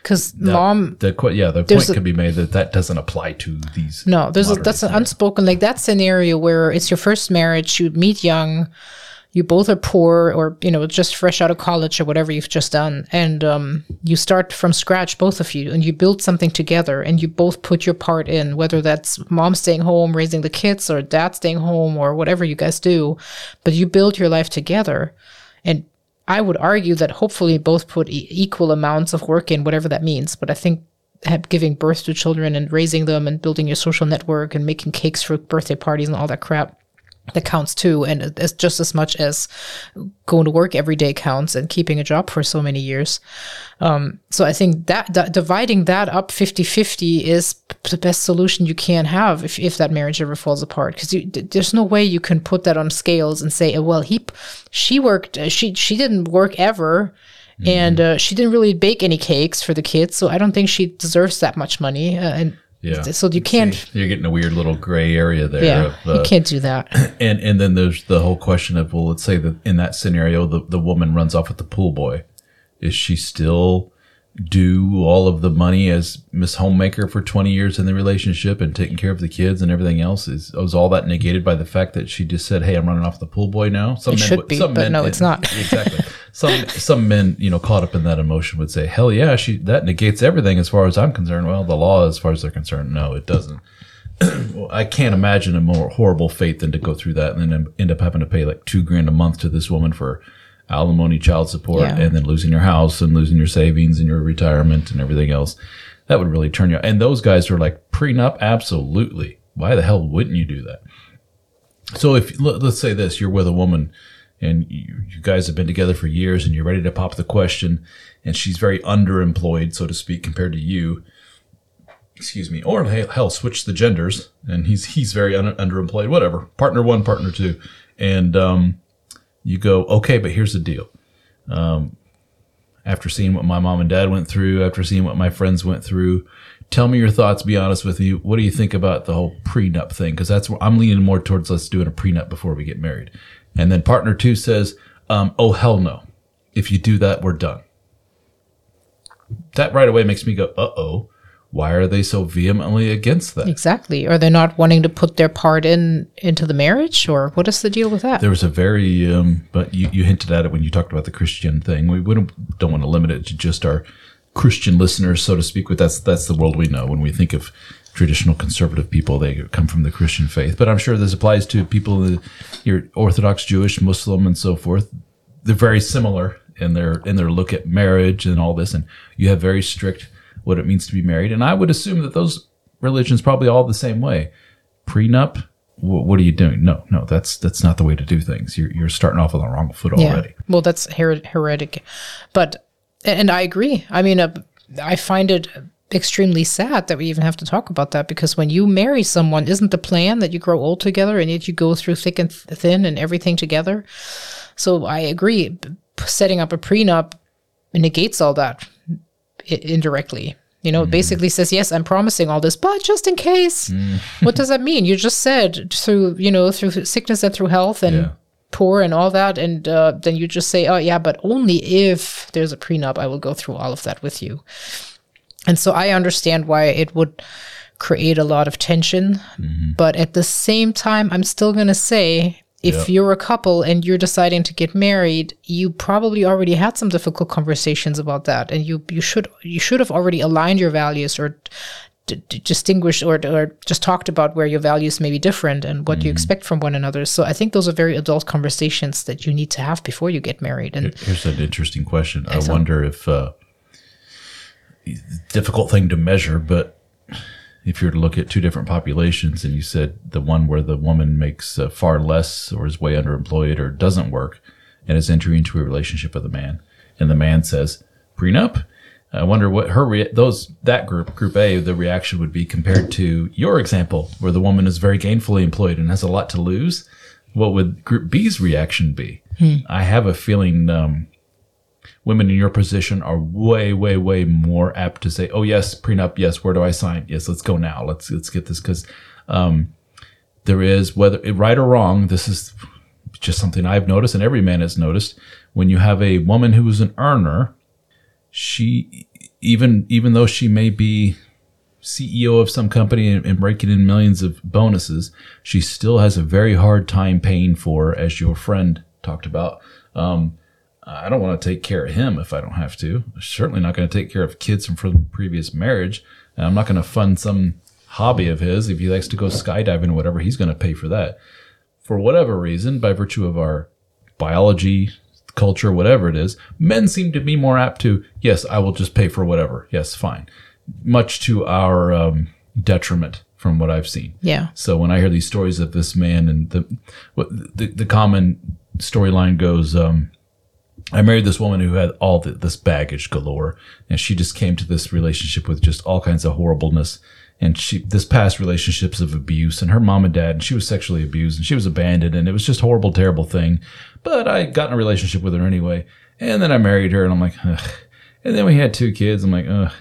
Speaker 2: because mom.
Speaker 1: the yeah the point
Speaker 2: a-
Speaker 1: could be made that that doesn't apply to these.
Speaker 2: No, there's a, that's an unspoken like that scenario where it's your first marriage. You meet young, you both are poor or you know just fresh out of college or whatever you've just done, and um, you start from scratch, both of you, and you build something together, and you both put your part in, whether that's mom staying home raising the kids or dad staying home or whatever you guys do, but you build your life together, and I would argue that hopefully both put e- equal amounts of work in, whatever that means. But I think giving birth to children and raising them and building your social network and making cakes for birthday parties and all that crap that counts too and it's just as much as going to work every day counts and keeping a job for so many years. Um, so i think that, that dividing that up 50-50 is p- the best solution you can have if, if that marriage ever falls apart. Because there's no way you can put that on scales and say well he she worked uh, she she didn't work ever and uh, she didn't really bake any cakes for the kids so i don't think she deserves that much money uh, and
Speaker 1: Yeah.
Speaker 2: so you can't
Speaker 1: See, you're getting a weird little gray area there.
Speaker 2: yeah
Speaker 1: Of,
Speaker 2: you
Speaker 1: uh,
Speaker 2: can't do that
Speaker 1: and and then there's the whole question of well, let's say that in that scenario, the the woman runs off with the pool boy. Is she still due all of the money as Miss Homemaker for 20 years in the relationship and taking care of the kids and everything else? Is was all that negated by the fact that she just said, "Hey, I'm running off the pool boy now"? Some
Speaker 2: It should
Speaker 1: would-
Speaker 2: be, but no, it's not.
Speaker 1: exactly. Some some men, you know, caught up in that emotion would say, "Hell yeah, she that negates everything as far as I'm concerned." Well, the law, as far as they're concerned, no, it doesn't. Well, I can't imagine a more horrible fate than to go through that and then end up having to pay like two grand a month to this woman for alimony, child support,
Speaker 2: Yeah.
Speaker 1: and then losing your house and losing your savings and your retirement and everything else. That would really turn you. And those guys are like prenup, absolutely. Why the hell wouldn't you do that? So if let- let's say this, you're with a woman and you, you guys have been together for years and you're ready to pop the question, and she's very underemployed, so to speak, compared to you excuse me, or hell, hell, switch the genders, and he's he's very un- underemployed, whatever. Partner one, partner two, and um, you go, okay, but here's the deal. Um, after seeing what my mom and dad went through, after seeing what my friends went through, tell me your thoughts. Be honest with you. What do you think about the whole prenup thing? Because that's where I'm leaning more towards let's doing a prenup before we get married. And then partner two says, um, oh hell no. If you do that, we're done. That right away makes me go, uh oh why are they so vehemently against that?
Speaker 2: Exactly. Are they not wanting to put their part in into the marriage, or what is the deal with that?
Speaker 1: There was a very, um, but you, you hinted at it when you talked about the Christian thing. We wouldn't don't want to limit it to just our Christian listeners, so to speak. But that's that's the world we know when we think of traditional conservative people. They come from the Christian faith, but I'm sure this applies to people, that you're Orthodox Jewish, Muslim, and so forth. they're very similar in their in their look at marriage and all this, and you have very strict what it means to be married. And I would assume that those religions probably all the same way. Prenup. wh- What are you doing? No, no, that's that's not the way to do things. You're you're starting off on the wrong foot already.
Speaker 2: Well, that's her- heretic. But, and I agree. I mean, uh, I find it extremely sad that we even have to talk about that because when you marry someone, isn't the plan that you grow old together and yet you go through thick and th- thin and everything together? So I agree. P- Setting up a prenup negates all that i- indirectly. You know, it basically says, yes, I'm promising all this, but just in case. Mm. what does that mean? You just said through, you know, through sickness and through health and
Speaker 1: Yeah.
Speaker 2: poor and all that. And uh, then you just say, oh, yeah, but only if there's a prenup, I will go through all of that with you. And so I understand why it would create a lot of tension. Mm-hmm. But at the same time, I'm still going to say if
Speaker 1: Yeah.
Speaker 2: you're a couple and you're deciding to get married, you probably already had some difficult conversations about that. And you, you should you should have already aligned your values or d- d- distinguished or, or just talked about where your values may be different and what you expect from one another. So I think those are very adult conversations that you need to have before you get married. And
Speaker 1: Here's an interesting question. I wonder if uh, difficult thing to measure, but if you were to look at two different populations and you said the one where the woman makes uh, far less or is way underemployed or doesn't work and is entering into a relationship with a man, and the man says prenup. I wonder what her rea- those that group group A the reaction would be compared to your example where the woman is very gainfully employed and has a lot to lose. What would group B's reaction be? I have a feeling um, women in your position are way, way, way more apt to say, "Oh yes, prenup. Yes, where do I sign? Yes, let's go now. Let's let's get this." Because um, there is whether right or wrong. This is just something I've noticed, and every man has noticed. When you have a woman who is an earner, she even even though she may be CEO of some company and, and breaking in millions of bonuses, she still has a very hard time paying for, as your friend talked about. Um, I don't want to take care of him if I don't have to. I'm certainly not going to take care of kids from from previous marriage. And I'm not going to fund some hobby of his. If he likes to go skydiving or whatever, he's going to pay for that. For whatever reason, by virtue of our biology, culture, whatever it is, men seem to be more apt to, yes, I will just pay for whatever. Yes, fine. Much to our um, detriment from what I've seen.
Speaker 2: yeah.
Speaker 1: So when I hear these stories of this man and the the, the common storyline goes, um, I married this woman who had all the, this baggage galore, and she just came to this relationship with just all kinds of horribleness. And she, this past relationships of abuse, and her mom and dad, and she was sexually abused, and she was abandoned, and it was just horrible, terrible thing. But I got in a relationship with her anyway, and then I married her, and I'm like, Ugh. and then we had two kids. I'm like, ugh.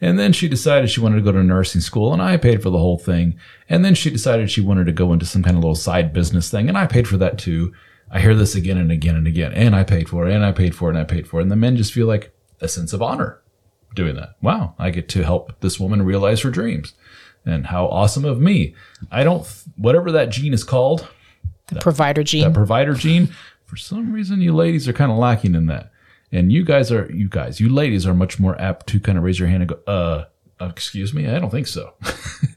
Speaker 1: And then she decided she wanted to go to nursing school, and I paid for the whole thing. And then she decided she wanted to go into some kind of little side business thing, and I paid for that too. I hear this again and again and again, and I paid for it, and I paid for it, and I paid for it. And the men just feel like a sense of honor doing that. Wow, I get to help this woman realize her dreams. And how awesome of me. I don't, whatever that gene is called,
Speaker 2: The provider gene.
Speaker 1: that provider gene, for some reason, you ladies are kind of lacking in that. And you guys are, you guys, you ladies are much more apt to kind of raise your hand and go, uh, uh, excuse me, I don't think so.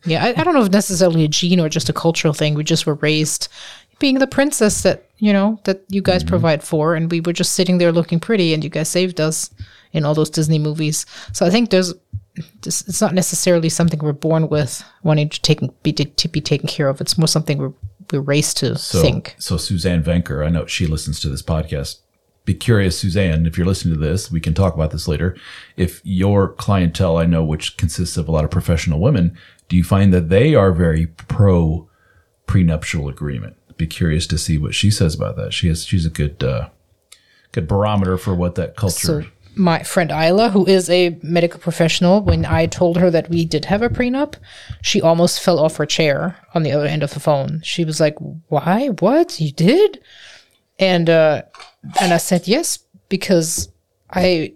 Speaker 2: Yeah, I, I don't know if necessarily a gene or just a cultural thing. We just were raised being the princess that you know that you guys mm-hmm. provide for, and we were just sitting there looking pretty, and you guys saved us in all those Disney movies. So I think there's this, it's not necessarily something we're born with wanting to take be to be taken care of. It's more something we're we're raised to
Speaker 1: So,
Speaker 2: think.
Speaker 1: so Suzanne Venker, I know she listens to this podcast. Be curious, Suzanne, if you're listening to this, we can talk about this later. If your clientele, I know, which consists of a lot of professional women, do you find that they are very pro prenuptial agreement? Be curious to see what she says about that. She has, she's a good, uh, good barometer for what that culture.
Speaker 2: So my friend Isla, who is a medical professional, when I told her that we did have a prenup, she almost fell off her chair on the other end of the phone. She was like, "Why? What? You did?" And uh, and I said yes because I.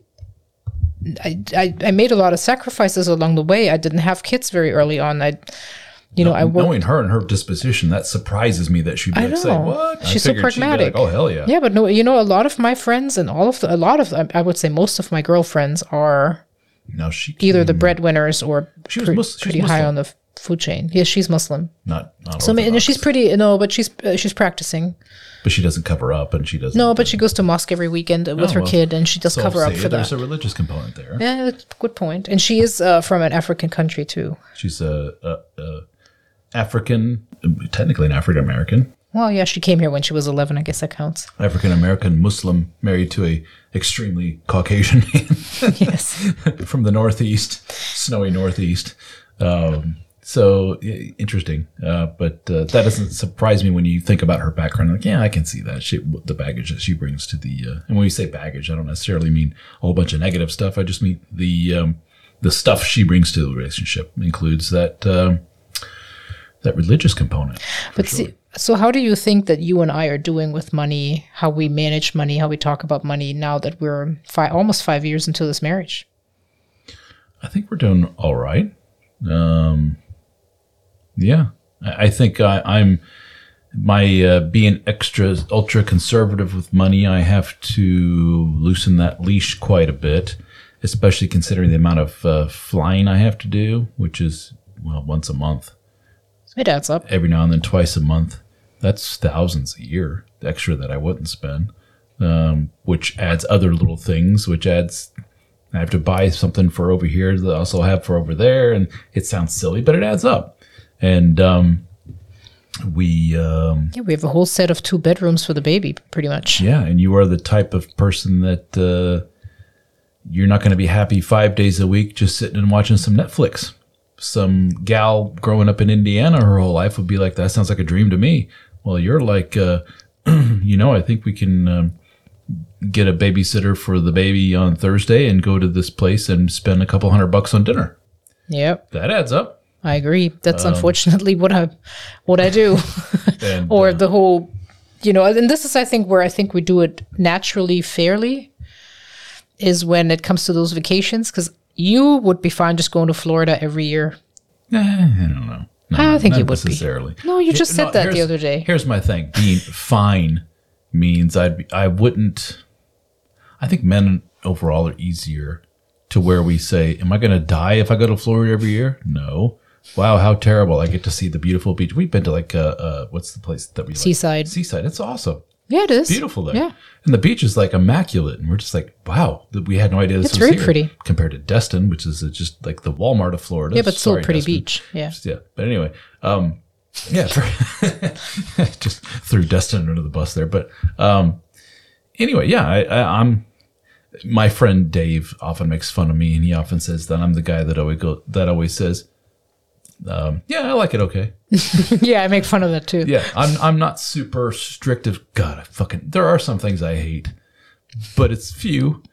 Speaker 2: I, I, I made a lot of sacrifices along the way. I didn't have kids very early on. I, you know, I worked.
Speaker 1: Knowing her and her disposition, that surprises me that she'd be
Speaker 2: I
Speaker 1: like, say,
Speaker 2: know.
Speaker 1: what?
Speaker 2: She's so
Speaker 1: be like,
Speaker 2: pragmatic.
Speaker 1: oh, hell yeah.
Speaker 2: Yeah, but no, you know, a lot of my friends and all of the, a lot of, I would say most of my girlfriends are
Speaker 1: Now she
Speaker 2: either the breadwinners or
Speaker 1: She was
Speaker 2: pre- pretty high on the food chain. Yes, she's Muslim.
Speaker 1: Not, not
Speaker 2: So I mean, she's pretty. No, but she's uh, she's practicing.
Speaker 1: but she doesn't cover up, and she doesn't.
Speaker 2: No, but she goes to mosque every weekend with
Speaker 1: Oh,
Speaker 2: her
Speaker 1: well,
Speaker 2: kid, and she does
Speaker 1: So
Speaker 2: cover up for
Speaker 1: There's
Speaker 2: that.
Speaker 1: There's a religious component there.
Speaker 2: Yeah, good point. And she is uh, from an African country too.
Speaker 1: She's a, a, a African, technically an African American,
Speaker 2: Well, yeah, she came here when she was 11. I guess that counts.
Speaker 1: African American Muslim married to a extremely Caucasian man
Speaker 2: yes.
Speaker 1: from the Northeast, snowy Northeast. Um, so interesting, uh, but uh, that doesn't surprise me when you think about her background. Like, yeah, I can see that she, the baggage that she brings to the. Uh, and when we say baggage, I don't necessarily mean a whole bunch of negative stuff. I just mean the um, the stuff she brings to the relationship includes that um, that religious component.
Speaker 2: But see, so how do you think that you and I are doing with money? How we manage money? How we talk about money now that we're fi- almost five years into this marriage?
Speaker 1: I think we're doing all right. Um, yeah, I, I think I, I'm my uh, being extra ultra conservative with money. I have to loosen that leash quite a bit, especially considering the amount of uh, flying I have to do, which is well once a month,
Speaker 2: It adds up.
Speaker 1: every now and then twice a month. That's thousands a year extra that I wouldn't spend, um, which adds other little things, which adds I have to buy something for over here that I also have for over there, and it sounds silly, but it adds up. And um, we, um,
Speaker 2: Yeah, we have a whole set of two bedrooms for the baby, pretty much.
Speaker 1: yeah, and you are the type of person that uh, you're not going to be happy five days a week just sitting and watching some Netflix. Some gal growing up in Indiana her whole life would be like, that sounds like a dream to me. Well, you're like, uh, you know, I think we can um, get a babysitter for the baby on Thursday and go to this place and spend a couple hundred bucks on dinner.
Speaker 2: Yep,
Speaker 1: That adds up.
Speaker 2: I agree. That's
Speaker 1: Um,
Speaker 2: unfortunately what I what I do.
Speaker 1: And,
Speaker 2: or
Speaker 1: uh,
Speaker 2: the whole you know and this is i think where i think we do it naturally fairly is when it comes to those vacations because you would be fine just going to florida every year
Speaker 1: eh, I don't know. No,
Speaker 2: I think
Speaker 1: not
Speaker 2: you would be.
Speaker 1: necessarily.
Speaker 2: No, you just said that the other day.
Speaker 1: Here's my thing: being fine means I'd be, I wouldn't. I think men overall are easier to where we say, "Am I going to die if I go to Florida every year?" No. Wow, how terrible! I get to see the beautiful beach. We've been to like uh, uh what's the place that we like?
Speaker 2: Seaside.
Speaker 1: Seaside. It's awesome.
Speaker 2: Yeah it is
Speaker 1: Beautiful there.
Speaker 2: yeah
Speaker 1: And the beach is like immaculate, and we're just like, wow, that we had no idea this
Speaker 2: It's
Speaker 1: was
Speaker 2: very
Speaker 1: here.
Speaker 2: pretty.
Speaker 1: compared to Destin, which is uh, just like the Walmart of Florida.
Speaker 2: yeah but still
Speaker 1: Sorry,
Speaker 2: a pretty
Speaker 1: Destin
Speaker 2: beach yeah
Speaker 1: yeah but anyway um yeah just threw destin under the bus there but um anyway yeah I, I i'm my friend dave often makes fun of me and he often says that i'm the guy that always go that always says um yeah i like it okay
Speaker 2: yeah i make fun of that too
Speaker 1: yeah i'm i'm not super strict of god i fucking there are some things i hate but it's few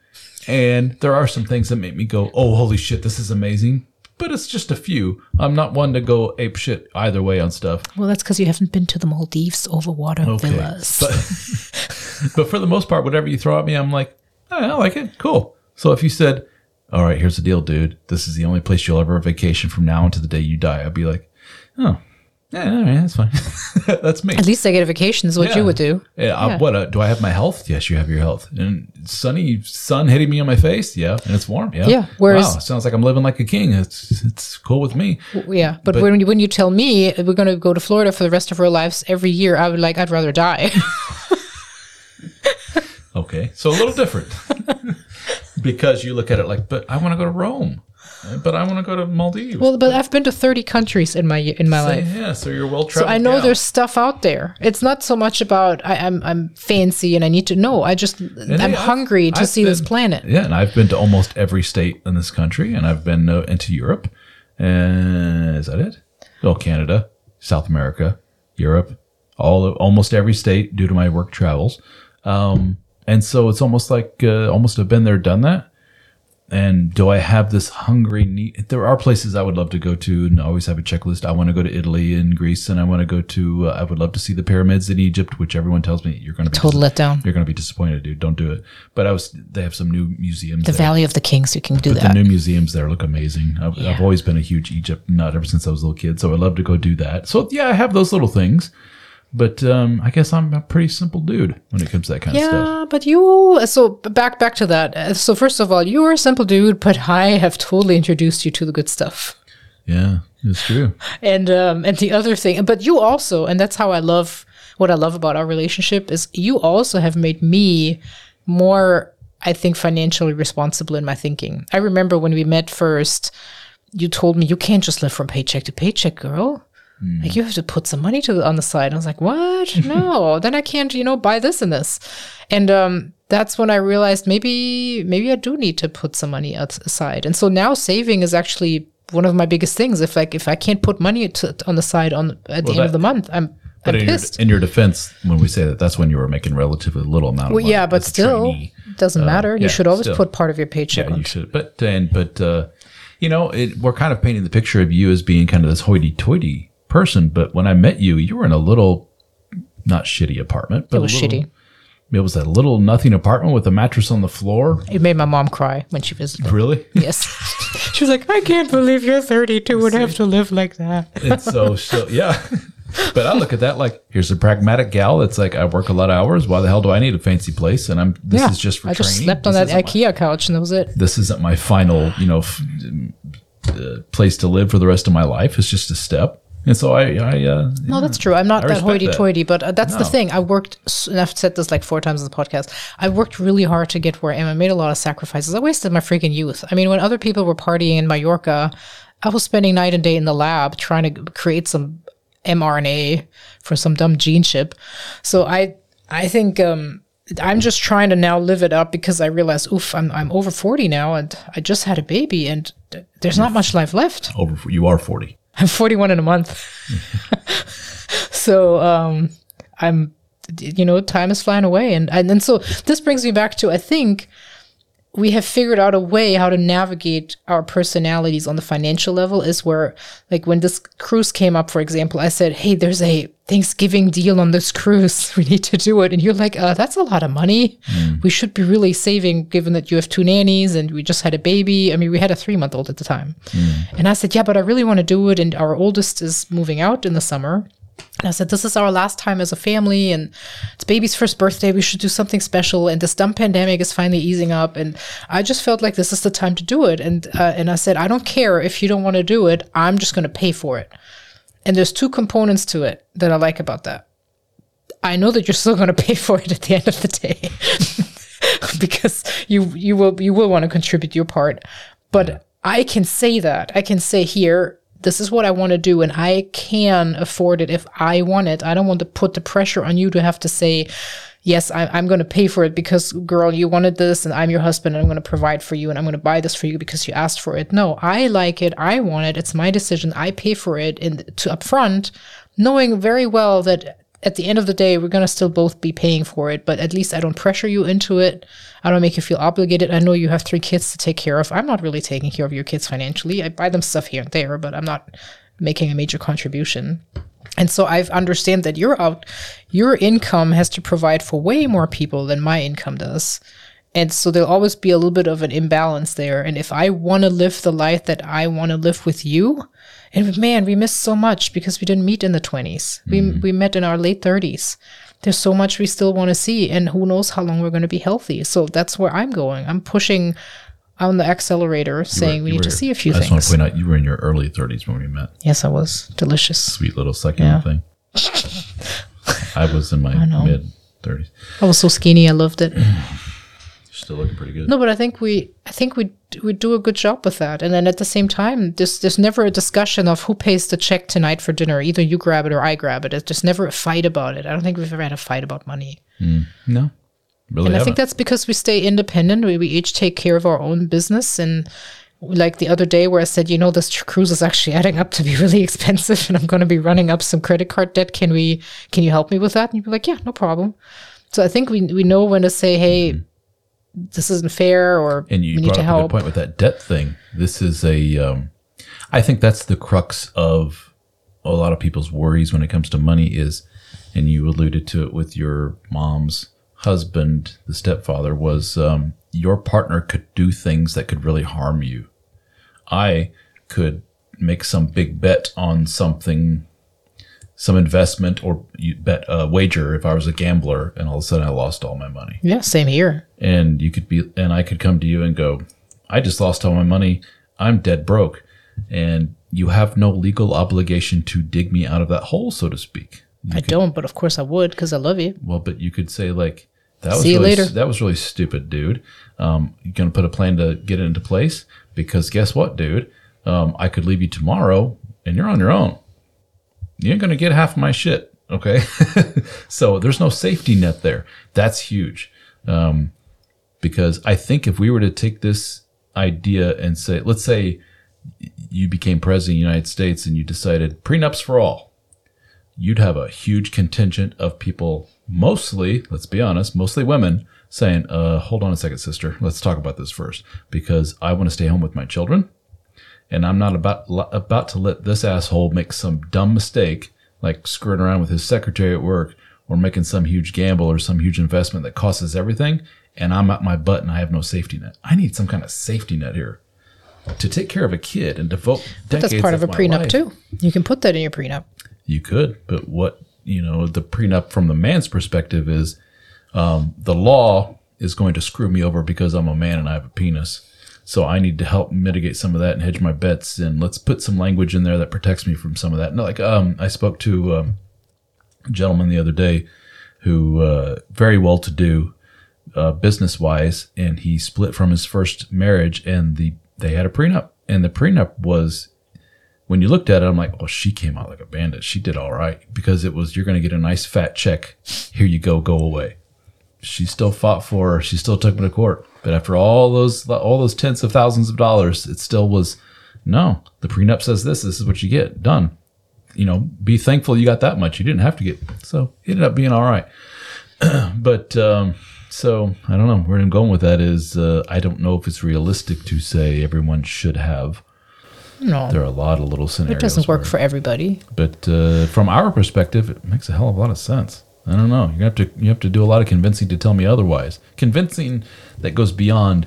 Speaker 1: and there are some things that make me go oh holy shit this is amazing but it's just a few i'm not one to go ape shit either way on stuff
Speaker 2: well that's because you haven't been to the maldives over water
Speaker 1: Okay.
Speaker 2: villas
Speaker 1: But, but for the most part, whatever you throw at me, I'm like, "Oh, I like it. Cool. So if you said, all right, here's the deal, dude. This is the only place you'll ever vacation from now until the day you die, I'd be like, oh, yeah, all right, that's fine. that's me.
Speaker 2: at least i get a vacation is what
Speaker 1: Yeah.
Speaker 2: you would do
Speaker 1: Yeah, I- what uh, do I have my health? Yes, you have your health. And sunny sun hitting me on my face. Yeah, and it's warm. Yeah.
Speaker 2: Yeah, whereas-
Speaker 1: wow, sounds like I'm living like a king. It's it's cool with me.
Speaker 2: yeah but,
Speaker 1: But-
Speaker 2: when, you, when you tell me we're going to go to florida for the rest of our lives every year i would like i'd rather die
Speaker 1: Okay, so a little different because you look at it like, but I want to go to Rome, but I want to go to Maldives.
Speaker 2: well but i've been to 30 countries in my in my
Speaker 1: So,
Speaker 2: life
Speaker 1: yeah, so you're well traveled. So.
Speaker 2: I know there's stuff out there. It's not so much about I, I'm I'm fancy and I need to know. I just I'm
Speaker 1: hey, I've-
Speaker 2: hungry to
Speaker 1: I've
Speaker 2: see this planet.
Speaker 1: Yeah, and I've been to almost every state in this country, and I've been uh, into Europe. And is that it? Oh, Canada, South America, Europe, all almost every state due to my work travels. Um, and so it's almost like uh, almost have been there, done that. And do I have this hungry need? There are places I would love to go to, and always have a checklist. I want to go to Italy and Greece, and I want to go to. Uh, I would love to see the pyramids in Egypt, which everyone tells me you're going to be
Speaker 2: Total letdown.
Speaker 1: you're going to be disappointed, dude. Don't do it. But I was. They have some new museums.
Speaker 2: The
Speaker 1: there.
Speaker 2: Valley of the Kings, you can do
Speaker 1: But
Speaker 2: that.
Speaker 1: the new museums there look amazing. I've, I've always been a huge Egypt nut ever since I was a little kid, so I'd love to go do that. So yeah, I have those little things, but um, I guess I'm a pretty simple dude when it comes to that kind of stuff.
Speaker 2: yeah, but you so back back to that. Uh, So first of all, you're a simple dude, but I have totally introduced you to the good stuff.
Speaker 1: Yeah, it's true.
Speaker 2: And um, and the other thing, but you also, and that's how I love what I love about our relationship is you also have made me more, I think, financially responsible in my thinking. I remember when we met first, you told me you can't just live from paycheck to paycheck, girl. Like you have to put some money to the, on the side. I was like, what? No, then I can't, you know, buy this and this. And um, that's when I realized maybe maybe I do need to put some money aside. And so now saving is actually one of my biggest things. If like if I can't put money to, on the side on at the
Speaker 1: Well,
Speaker 2: end of the month, I'm
Speaker 1: But
Speaker 2: I'm
Speaker 1: in your,
Speaker 2: pissed.
Speaker 1: in your defense, when we say that, that's when you were making relatively little amount of
Speaker 2: Well,
Speaker 1: money.
Speaker 2: yeah, but still,
Speaker 1: trainee.
Speaker 2: doesn't matter. You should always
Speaker 1: still.
Speaker 2: put part of your paycheck
Speaker 1: Yeah,
Speaker 2: on.
Speaker 1: you should. But and but uh, you know, it, we're kind of painting the picture of you as being kind of this hoity-toity person. But when I met you, you were in a little, not shitty apartment, but
Speaker 2: It was
Speaker 1: a little,
Speaker 2: shitty.
Speaker 1: It was a little nothing apartment with a mattress on the floor.
Speaker 2: It made my mom cry when she visited.
Speaker 1: Really?
Speaker 2: Yes. she was like, I can't believe you're 32 and have to live like that.
Speaker 1: and so, so yeah. But I look at that like, here's a pragmatic gal that's like, I work a lot of hours. Why the hell do I need a fancy place? And I'm this
Speaker 2: yeah.
Speaker 1: is just for
Speaker 2: I
Speaker 1: training.
Speaker 2: just slept on
Speaker 1: This
Speaker 2: that
Speaker 1: isn't my-
Speaker 2: IKEA couch and that was it.
Speaker 1: this isn't my final, you know, f- uh, place to live for the rest of my life. It's just a step. And so I, I, uh,
Speaker 2: No, that's true. I'm not
Speaker 1: I
Speaker 2: that hoity toity, but uh, that's the thing. I worked, and I've said this like four times in the podcast. I worked really hard to get where I am. I made a lot of sacrifices. I wasted my freaking youth. I mean, when other people were partying in Mallorca, I was spending night and day in the lab trying to create some mRNA for some dumb gene chip. So I, I think, um, I'm just trying to now live it up because I realize, oof, I'm, I'm over 40 now and I just had a baby and there's not much life left.
Speaker 1: over, you are 40.
Speaker 2: I'm 41 in a month. so um, I'm, you know, time is flying away, and and then so this brings me back to I think we have figured out a way how to navigate our personalities on the financial level. Is where like when this cruise came up, for example, I said, "Hey, there's a Thanksgiving deal on this cruise. We need to do it," and you're like, uh, "That's a lot of money. We should be really saving, given that you have two nannies and we just had a baby. I mean, we had a three month old at the time." And I said, Yeah, but I really want to do it. And our oldest is moving out in the summer. I said, This is our last time as a family, and it's baby's first birthday. We should do something special. And this dumb pandemic is finally easing up. And I just felt like this is the time to do it. And uh, and I said, I don't care if you don't want to do it. I'm just going to pay for it. And there's two components to it that I like about that. I know that you're still going to pay for it at the end of the day because you you will you will want to contribute your part. But I can say that. I can say here this is what I want to do and I can afford it if I want it. I don't want to put the pressure on you to have to say yes, I, I'm going to pay for it because, girl, you wanted this, and I'm your husband, and I'm going to provide for you, and I'm going to buy this for you because you asked for it. No, I like it. I want it. It's my decision. I pay for it, and to upfront, knowing very well that at the end of the day, we're going to still both be paying for it, but at least I don't pressure you into it. I don't make you feel obligated. I know you have three kids to take care of. I'm not really taking care of your kids financially. I buy them stuff here and there, but I'm not making a major contribution. And so I've understand that your out your income has to provide for way more people than my income does. And so there'll always be a little bit of an imbalance there. And if I want to live the life that I want to live with you, and man, we missed so much because we didn't meet in the 20s. We mm-hmm. we met in our late 30s. There's so much we still want to see, and who knows how long we're going to be healthy. So that's where I'm going. I'm pushing on the accelerator, saying we
Speaker 1: You
Speaker 2: need to see a few
Speaker 1: I just want
Speaker 2: things.
Speaker 1: to point out you were in your early 30s when we met.
Speaker 2: Yes, I was delicious.
Speaker 1: Sweet little second
Speaker 2: Yeah.
Speaker 1: thing. I was in my mid 30s.
Speaker 2: I was so skinny. I loved it.
Speaker 1: Still looking pretty good.
Speaker 2: No, but I think we, I think we we do a good job with that. And then at the same time, there's there's never a discussion of who pays the check tonight for dinner. Either you grab it or I grab it. It's just never a fight about it. I don't think we've ever had a fight about money. Mm.
Speaker 1: No. Really
Speaker 2: And I
Speaker 1: haven't.
Speaker 2: think that's because we stay independent. We, we each take care of our own business. And like the other day where I said, you know, this cruise is actually adding up to be really expensive and I'm going to be running up some credit card debt. Can we, can you help me with that? And you'd be like, yeah, no problem. So I think we, we know when to say, hey, mm-hmm. This isn't fair or
Speaker 1: and you
Speaker 2: we need to
Speaker 1: up a good point with that debt thing. This is a, um, I think that's the crux of a lot of people's worries when it comes to money is, and you alluded to it with your mom's husband, the stepfather, was um, your partner could do things that could really harm you. I could make some big bet on something, some investment or you bet a wager if I was a gambler, and all of a sudden I lost all my money
Speaker 2: Yeah, same here.
Speaker 1: and you could be and I could come to you and go, I just lost all my money. I'm dead broke. And you have no legal obligation to dig me out of that hole, so to speak. You
Speaker 2: I
Speaker 1: could-
Speaker 2: don't, but of course I would because I love you.
Speaker 1: Well, but you could say like that was
Speaker 2: See you
Speaker 1: really,
Speaker 2: later.
Speaker 1: That was really stupid, dude. Um, you gonna put a plan to get it into place because guess what, dude? Um, I could leave you tomorrow, and you're on your own. You ain't gonna get half my shit, okay? so there's no safety net there. That's huge. Um, because I think if we were to take this idea and say, let's say you became president of the United States and you decided prenups for all you'd have a huge contingent of people, mostly, let's be honest, mostly women, saying, uh, hold on a second, sister. Let's talk about this first because I want to stay home with my children. And I'm not about about to let this asshole make some dumb mistake, like screwing around with his secretary at work or making some huge gamble or some huge investment that costs us everything. And I'm at my butt and I have no safety net. I need some kind of safety net here to take care of a kid and devote decades
Speaker 2: That's part of a prenup
Speaker 1: life.
Speaker 2: too. You can put that in your prenup.
Speaker 1: You could, but what you know, the prenup from the man's perspective is um, the law is going to screw me over because I'm a man and I have a penis. So I need to help mitigate some of that and hedge my bets. And let's put some language in there that protects me from some of that. No, like um, I spoke to um, a gentleman the other day who uh, very well to do uh, business wise, and he split from his first marriage, and the they had a prenup, and the prenup was when you looked at it, I'm like, well, she came out like a bandit. She did all right because it was you're going to get a nice fat check. Here you go, go away. She still fought for her. She still took me to court. But after all those all those tens of thousands of dollars, it still was no. The prenup says this. This is what you get. Done. You know, be thankful you got that much. You didn't have to get. So it ended up being all right. but um, so I don't know where I'm going with that is uh, I don't know if it's realistic to say everyone should have.
Speaker 2: No,
Speaker 1: There are a lot of little scenarios.
Speaker 2: it doesn't work
Speaker 1: where-
Speaker 2: for everybody.
Speaker 1: but uh, from our perspective, it makes a hell of a lot of sense. I don't know. You have to you have to do a lot of convincing to tell me otherwise. Convincing that goes beyond.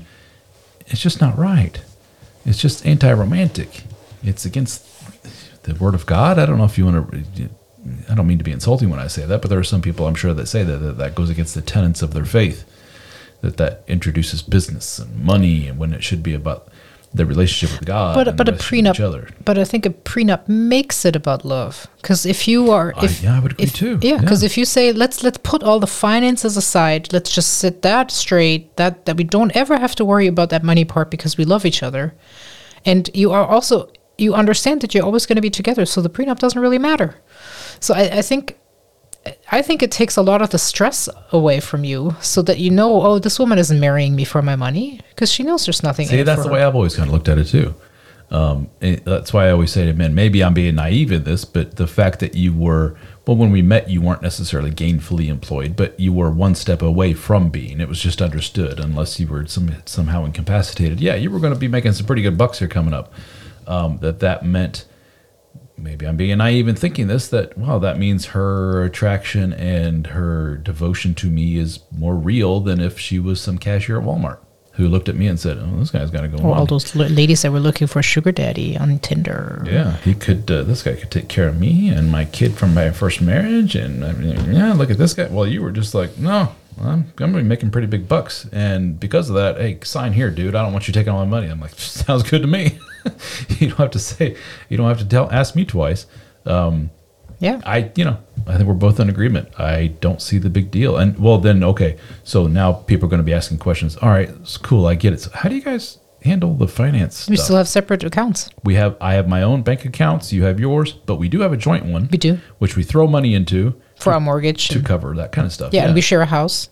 Speaker 1: It's just not right. It's just anti-romantic. It's against the word of God. I don't know if you want to. I don't mean to be insulting when I say that, but there are some people I'm sure that say that that, that goes against the tenets of their faith. That that introduces business and money, and when it should be about the relationship with God.
Speaker 2: But
Speaker 1: and
Speaker 2: but a prenup.
Speaker 1: each other.
Speaker 2: But I think a prenup makes it about love. Because if you are,
Speaker 1: I-
Speaker 2: if
Speaker 1: yeah, I would agree
Speaker 2: if-
Speaker 1: too.
Speaker 2: Yeah, because
Speaker 1: Yeah.
Speaker 2: if you say let's let's put all the finances aside, let's just sit that straight. That that we don't ever have to worry about that money part because we love each other, and you are also you understand that you're always going to be together. So the prenup doesn't really matter. So I, I think. I think it takes a lot of the stress away from you, so that you know, oh, this woman isn't marrying me for my money, because she knows there's nothing.
Speaker 1: See, that's the
Speaker 2: her.
Speaker 1: way I've always kind of looked at it too. Um, that's why I always say to men, maybe I'm being naive in this, but the fact that you were, well, when we met, you weren't necessarily gainfully employed, but you were one step away from being. It was just understood, unless you were some, somehow incapacitated. Yeah, you were going to be making some pretty good bucks here coming up. Um, that that meant maybe I'm being naive in thinking this that well that means her attraction and her devotion to me is more real than if she was some cashier at Walmart who looked at me and said, "Oh, this guy's got to go
Speaker 2: Or
Speaker 1: on."
Speaker 2: all those ladies that were looking for a sugar daddy on Tinder.
Speaker 1: yeah, he could. Uh, this guy could take care of me and my kid from my first marriage, and I mean, yeah, look at this guy. Well, you were just like, no, I'm, I'm gonna be making pretty big bucks, and because of that, hey, sign here, dude. I don't want you taking all my money. I'm like, sounds good to me. you don't have to say, you don't have to tell, ask me twice. Um,
Speaker 2: Yeah.
Speaker 1: I, you know, I think we're both in agreement. I don't see the big deal. And well, then, okay. So now people are going to be asking questions. All right, it's cool. I get it. So how do you guys handle the finance
Speaker 2: We
Speaker 1: stuff?
Speaker 2: still have separate accounts.
Speaker 1: we have, I have my own bank accounts. You have yours, but we do have a joint one.
Speaker 2: We do.
Speaker 1: Which we throw money into
Speaker 2: For our mortgage.
Speaker 1: to cover that kind of stuff.
Speaker 2: yeah, and we share a house.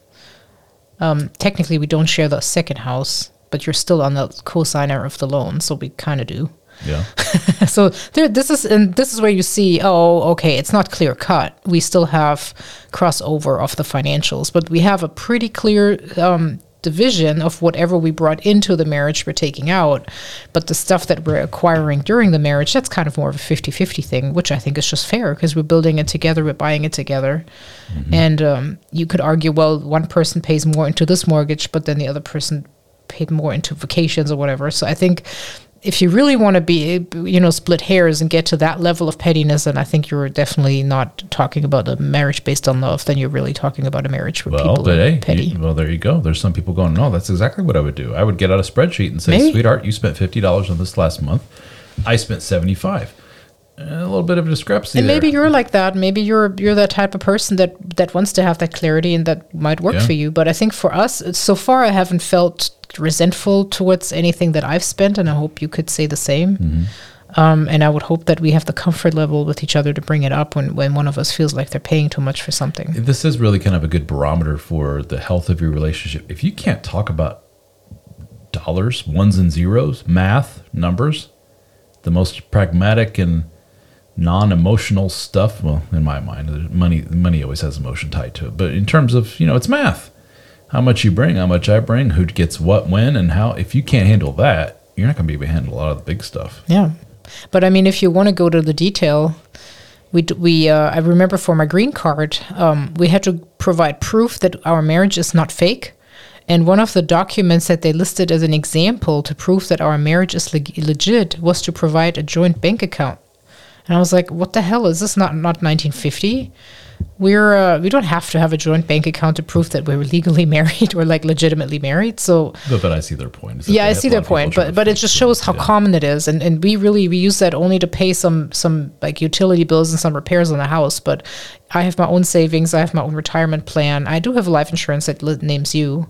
Speaker 2: Um, technically, we don't share the second house, but you're still on the co-signer of the loan, so we kind of do.
Speaker 1: yeah.
Speaker 2: so there, this is and this is where you see, oh, okay, it's not clear cut. We still have crossover of the financials, but we have a pretty clear um, division of whatever we brought into the marriage we're taking out. But the stuff that we're acquiring during the marriage, that's kind of more of a 50-50 thing, which I think is just fair because we're building it together, we're buying it together. And um, you could argue, well, one person pays more into this mortgage, but then the other person paid more into vacations or whatever. So I think if you really want to be, you know, split hairs and get to that level of pettiness, then I think you're definitely not talking about a marriage based on love. Then you're really talking about a marriage where
Speaker 1: Well,
Speaker 2: people
Speaker 1: but
Speaker 2: are
Speaker 1: hey,
Speaker 2: petty.
Speaker 1: you- well, there you go. There's some people going, no, that's exactly what I would do. I would get out a spreadsheet and say,
Speaker 2: Maybe.
Speaker 1: sweetheart, you spent fifty dollars on this last month. I spent 75. Eh, a little bit of a discrepancy
Speaker 2: and
Speaker 1: there.
Speaker 2: maybe you're like that maybe you're you're that type of person that that wants to have that clarity and that might work
Speaker 1: Yeah.
Speaker 2: for you but i think for us so far i haven't felt resentful towards anything that i've spent and i hope you could say the same
Speaker 1: Mm-hmm.
Speaker 2: um, and i would hope that we have the comfort level with each other to bring it up when, when one of us feels like they're paying too much for something
Speaker 1: this is really kind of a good barometer for the health of your relationship. If you can't talk about dollars, ones and zeros, math, numbers, the most pragmatic and non-emotional stuff, well, in my mind, money money always has emotion tied to it. But in terms of, you know, it's math. How much you bring, how much I bring, who gets what when and how if you can't handle that, you're not going to be able to handle a lot of the big stuff.
Speaker 2: Yeah, but I mean, if you want to go to the detail, we we uh, I remember for my green card, um, we had to provide proof that our marriage is not fake, and one of the documents that they listed as an example to prove that our marriage is leg- legit was to provide a joint bank account. And I was like, "What the hell is this? Not not 1950? We're uh, we don't have to have a joint bank account to prove that we're legally married or like legitimately married." So
Speaker 1: But, but I see their point.
Speaker 2: yeah, I see their point, but but it just shows how
Speaker 1: yeah.
Speaker 2: common it is, and and we really we use that only to pay some some like utility bills and some repairs on the house. But I have my own savings, I have my own retirement plan. I do have a life insurance that names you.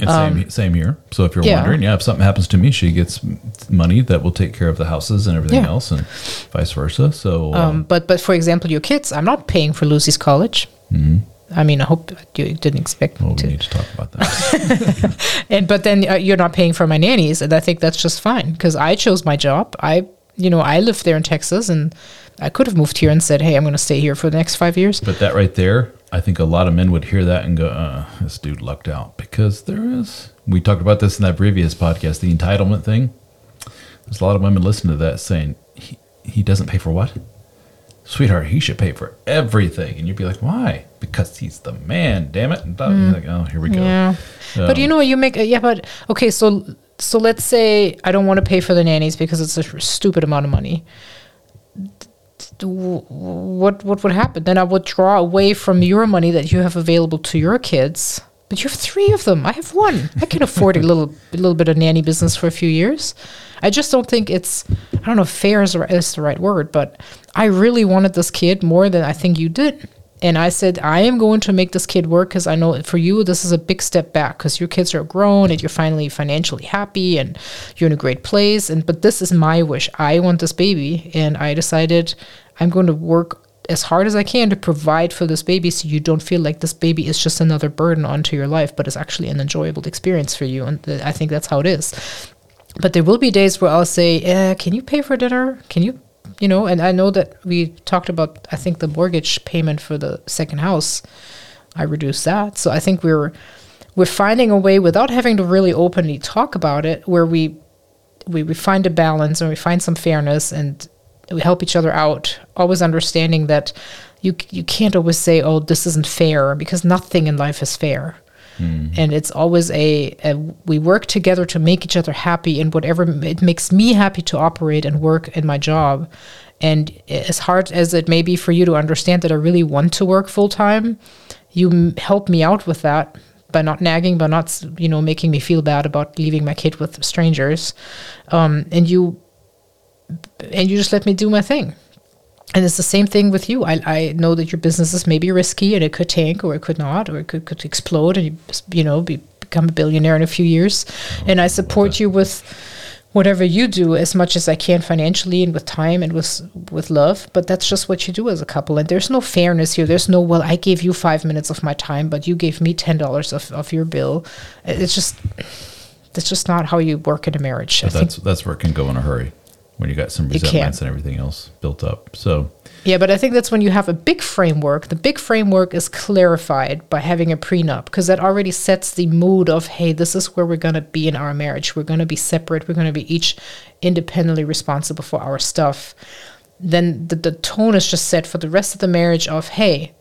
Speaker 1: And same, same here. So if you're
Speaker 2: Um, yeah.
Speaker 1: wondering, yeah, if something happens to me, she gets money that will take care of the houses and everything
Speaker 2: Yeah.
Speaker 1: else, and vice versa. So um,
Speaker 2: Um, but but for example, your kids, I'm not paying for Lucy's college. I mean, I hope you didn't expect
Speaker 1: Mm-hmm. well,
Speaker 2: me
Speaker 1: we
Speaker 2: to.
Speaker 1: need to talk about that.
Speaker 2: and but then uh, you're not paying for my nannies and i think that's just fine because i chose my job i you know i live there in texas and i could have moved here and said hey i'm going to stay here for the next five years
Speaker 1: but that right there, I think a lot of men would hear that and go, uh, "This dude lucked out," because there is. We talked about this in that previous podcast, the entitlement thing. There's a lot of women listening to that saying, "He he doesn't pay for what." Sweetheart, he should pay for everything, and you'd be like, "Why?" Because he's the man. Damn it! And that- you're like, oh, here we go.
Speaker 2: Mm. yeah but you
Speaker 1: Um,
Speaker 2: know you make yeah but okay so so let's say i don't want to pay for the nannies because it's a stupid amount of money what what would happen then i would draw away from your money that you have available to your kids but you have three of them i have one i can afford a little a little bit of nanny business for a few years i just don't think it's i don't know if fair is, the right- is the right word but i really wanted this kid more than i think you did and I said, I am going to make this kid work because I know for you, this is a big step back because your kids are grown and you're finally financially happy and you're in a great place. And but this is my wish. I want this baby. And I decided I'm going to work as hard as I can to provide for this baby so you don't feel like this baby is just another burden onto your life, but it's actually an enjoyable experience for you. And th- I think that's how it is. But there will be days where I'll say, eh, Can you pay for dinner? Can you you know, and I know that we talked about, I think, the mortgage payment for the second house. I reduced that. So I think we're we're finding a way without having to really openly talk about it, where we we, we find a balance and we find some fairness and we help each other out, always understanding that you you can't always say, "Oh, this isn't fair," because nothing in life is fair. And it's always a, a we work together to make each other happy, and whatever it makes me happy to operate and work in my job. And as hard as it may be for you to understand that I really want to work full time, you m- help me out with that by not nagging, by not you know making me feel bad about leaving my kid with strangers, um, and you and you just let me do my thing. And it's the same thing with you. I, I know that your business is maybe risky and it could tank or it could not or it could, could explode and you you know be, become a billionaire in a few years. Oh, and I support you with whatever you do as much as I can financially and with time and with with love. But that's just what you do as a couple. And there's no fairness here. There's no well I gave you five minutes of my time, but you gave me ten dollars of, of your bill. It's just that's just not how you work in a marriage.
Speaker 1: That's that's where it can go in a hurry when you got some resentments and everything else built up. So
Speaker 2: Yeah, but I think that's when you have a big framework. The big framework is clarified by having a prenup because that already sets the mood of, hey, this is where we're going to be in our marriage. We're going to be separate. We're going to be each independently responsible for our stuff. Then the, the tone is just set for the rest of the marriage of, hey,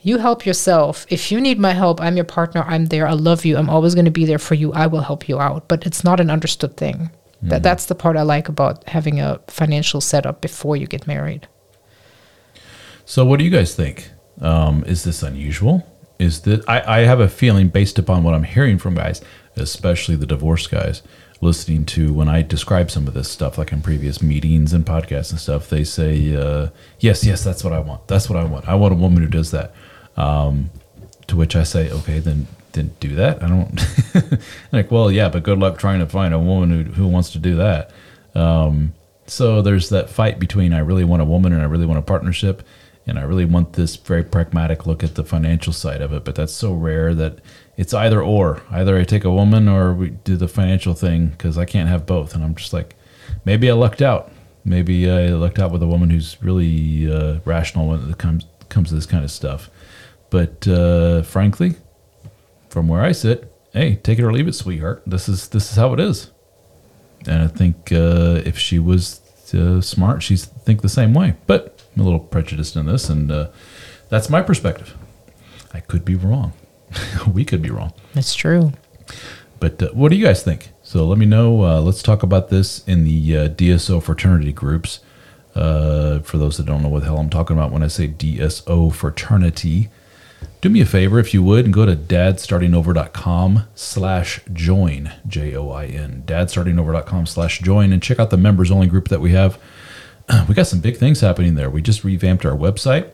Speaker 2: you help yourself. If you need my help, I'm your partner. I'm there. I love you. I'm always going to be there for you. I will help you out. But it's not an understood thing. That, that's the part I like about having a financial setup before you get married.
Speaker 1: So, what do you guys think? Um, is this unusual? Is that I, I have a feeling based upon what I'm hearing from guys, especially the divorce guys, listening to when I describe some of this stuff, like in previous meetings and podcasts and stuff, they say, uh, "Yes, yes, that's what I want. That's what I want. I want a woman who does that." Um, to which I say, "Okay, then then do that." I don't like. Well, yeah, but good luck trying to find a woman who who wants to do that. Um, so there's that fight between I really want a woman and I really want a partnership, and I really want this very pragmatic look at the financial side of it. But that's so rare that it's either or. Either I take a woman or we do the financial thing because I can't have both. And I'm just like, maybe I lucked out. Maybe I lucked out with a woman who's really uh, rational when it comes comes to this kind of stuff. But uh, frankly, from where I sit, hey, take it or leave it, sweetheart. This is this is how it is. And I think uh, if she was uh, smart, she'd think the same way. But I'm a little prejudiced in this, and uh, that's my perspective. I could be wrong. we could be wrong.
Speaker 2: That's true.
Speaker 1: But uh, what do you guys think? So let me know. Uh, let's talk about this in the uh, DSO fraternity groups. Uh, for those that don't know what the hell I'm talking about when I say DSO fraternity, do me a favor if you would and go to dadstartingover.com slash join, J-O-I-N, dadstartingover.com slash join and check out the members only group that we have. We got some big things happening there. We just revamped our website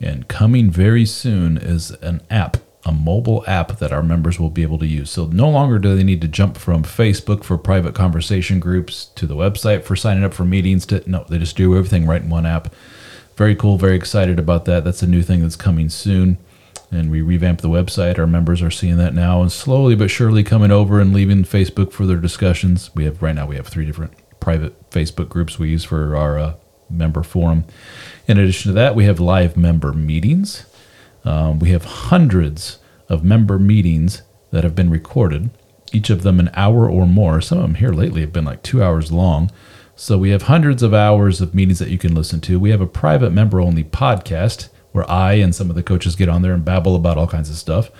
Speaker 1: and coming very soon is an app a mobile app that our members will be able to use. So no longer do they need to jump from Facebook for private conversation groups to the website for signing up for meetings to no, they just do everything right in one app. Very cool, very excited about that. That's a new thing that's coming soon. And we revamped the website. Our members are seeing that now and slowly but surely coming over and leaving Facebook for their discussions. We have right now we have three different private Facebook groups we use for our uh, member forum. In addition to that, we have live member meetings um, we have hundreds of member meetings that have been recorded, each of them an hour or more. Some of them here lately have been like two hours long. So we have hundreds of hours of meetings that you can listen to. We have a private member only podcast where I and some of the coaches get on there and babble about all kinds of stuff.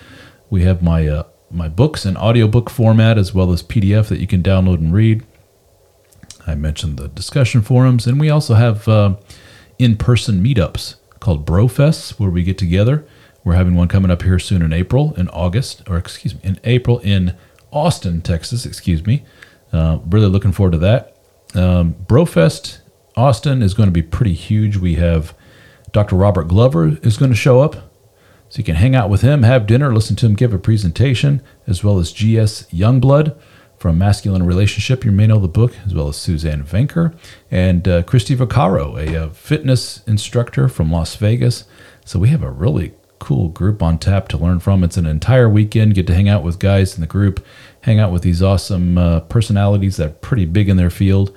Speaker 1: We have my uh, my books in audiobook format as well as PDF that you can download and read. I mentioned the discussion forums, and we also have uh, in person meetups called Brofests where we get together we're having one coming up here soon in April, in August, or excuse me, in April in Austin, Texas. Excuse me. Uh, really looking forward to that. Um, Brofest Austin is going to be pretty huge. We have Dr. Robert Glover is going to show up. So you can hang out with him, have dinner, listen to him give a presentation, as well as G.S. Youngblood from Masculine Relationship. You may know the book, as well as Suzanne Venker and uh, Christy Vaccaro, a, a uh, fitness instructor from Las Vegas. So we have a really cool group on tap to learn from. It's an entire weekend. Get to hang out with guys in the group, hang out with these awesome uh, personalities that are pretty big in their field,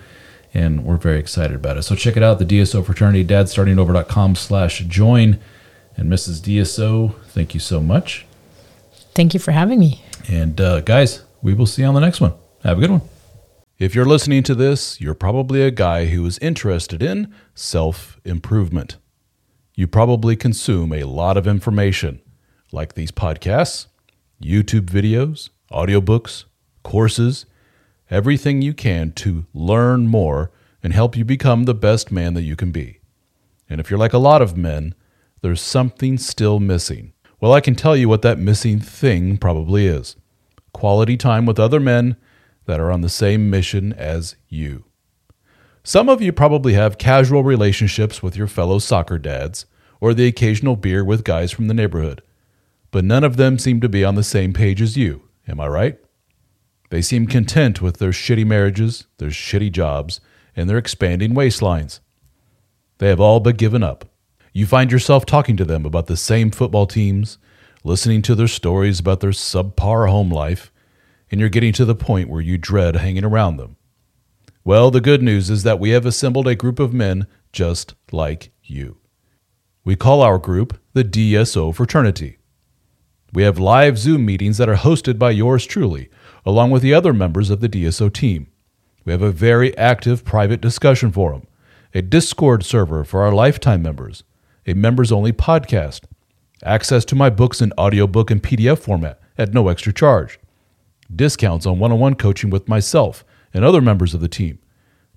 Speaker 1: and we're very excited about it. So check it out, the DSO fraternity, dadstartingover.com slash join. And Mrs. DSO, thank you so much.
Speaker 2: Thank you for having me.
Speaker 1: And uh, guys, we will see you on the next one. Have a good one. If you're listening to this, you're probably a guy who is interested in self improvement you probably consume a lot of information, like these podcasts, YouTube videos, audiobooks, courses, everything you can to learn more and help you become the best man that you can be. And if you're like a lot of men, there's something still missing. Well, I can tell you what that missing thing probably is quality time with other men that are on the same mission as you. Some of you probably have casual relationships with your fellow soccer dads, or the occasional beer with guys from the neighborhood, but none of them seem to be on the same page as you, am I right? They seem content with their shitty marriages, their shitty jobs, and their expanding waistlines. They have all but given up. You find yourself talking to them about the same football teams, listening to their stories about their subpar home life, and you're getting to the point where you dread hanging around them. Well, the good news is that we have assembled a group of men just like you. We call our group the DSO Fraternity. We have live Zoom meetings that are hosted by yours truly, along with the other members of the DSO team. We have a very active private discussion forum, a Discord server for our lifetime members, a members only podcast, access to my books in audiobook and PDF format at no extra charge, discounts on one on one coaching with myself and other members of the team,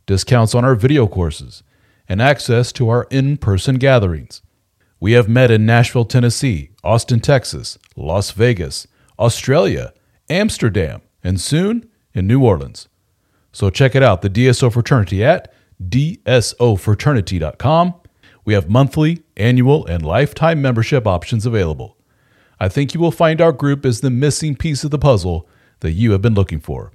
Speaker 1: discounts on our video courses, and access to our in person gatherings. We have met in Nashville, Tennessee, Austin, Texas, Las Vegas, Australia, Amsterdam, and soon in New Orleans. So check it out, the DSO Fraternity at dsofraternity.com. We have monthly, annual, and lifetime membership options available. I think you will find our group is the missing piece of the puzzle that you have been looking for.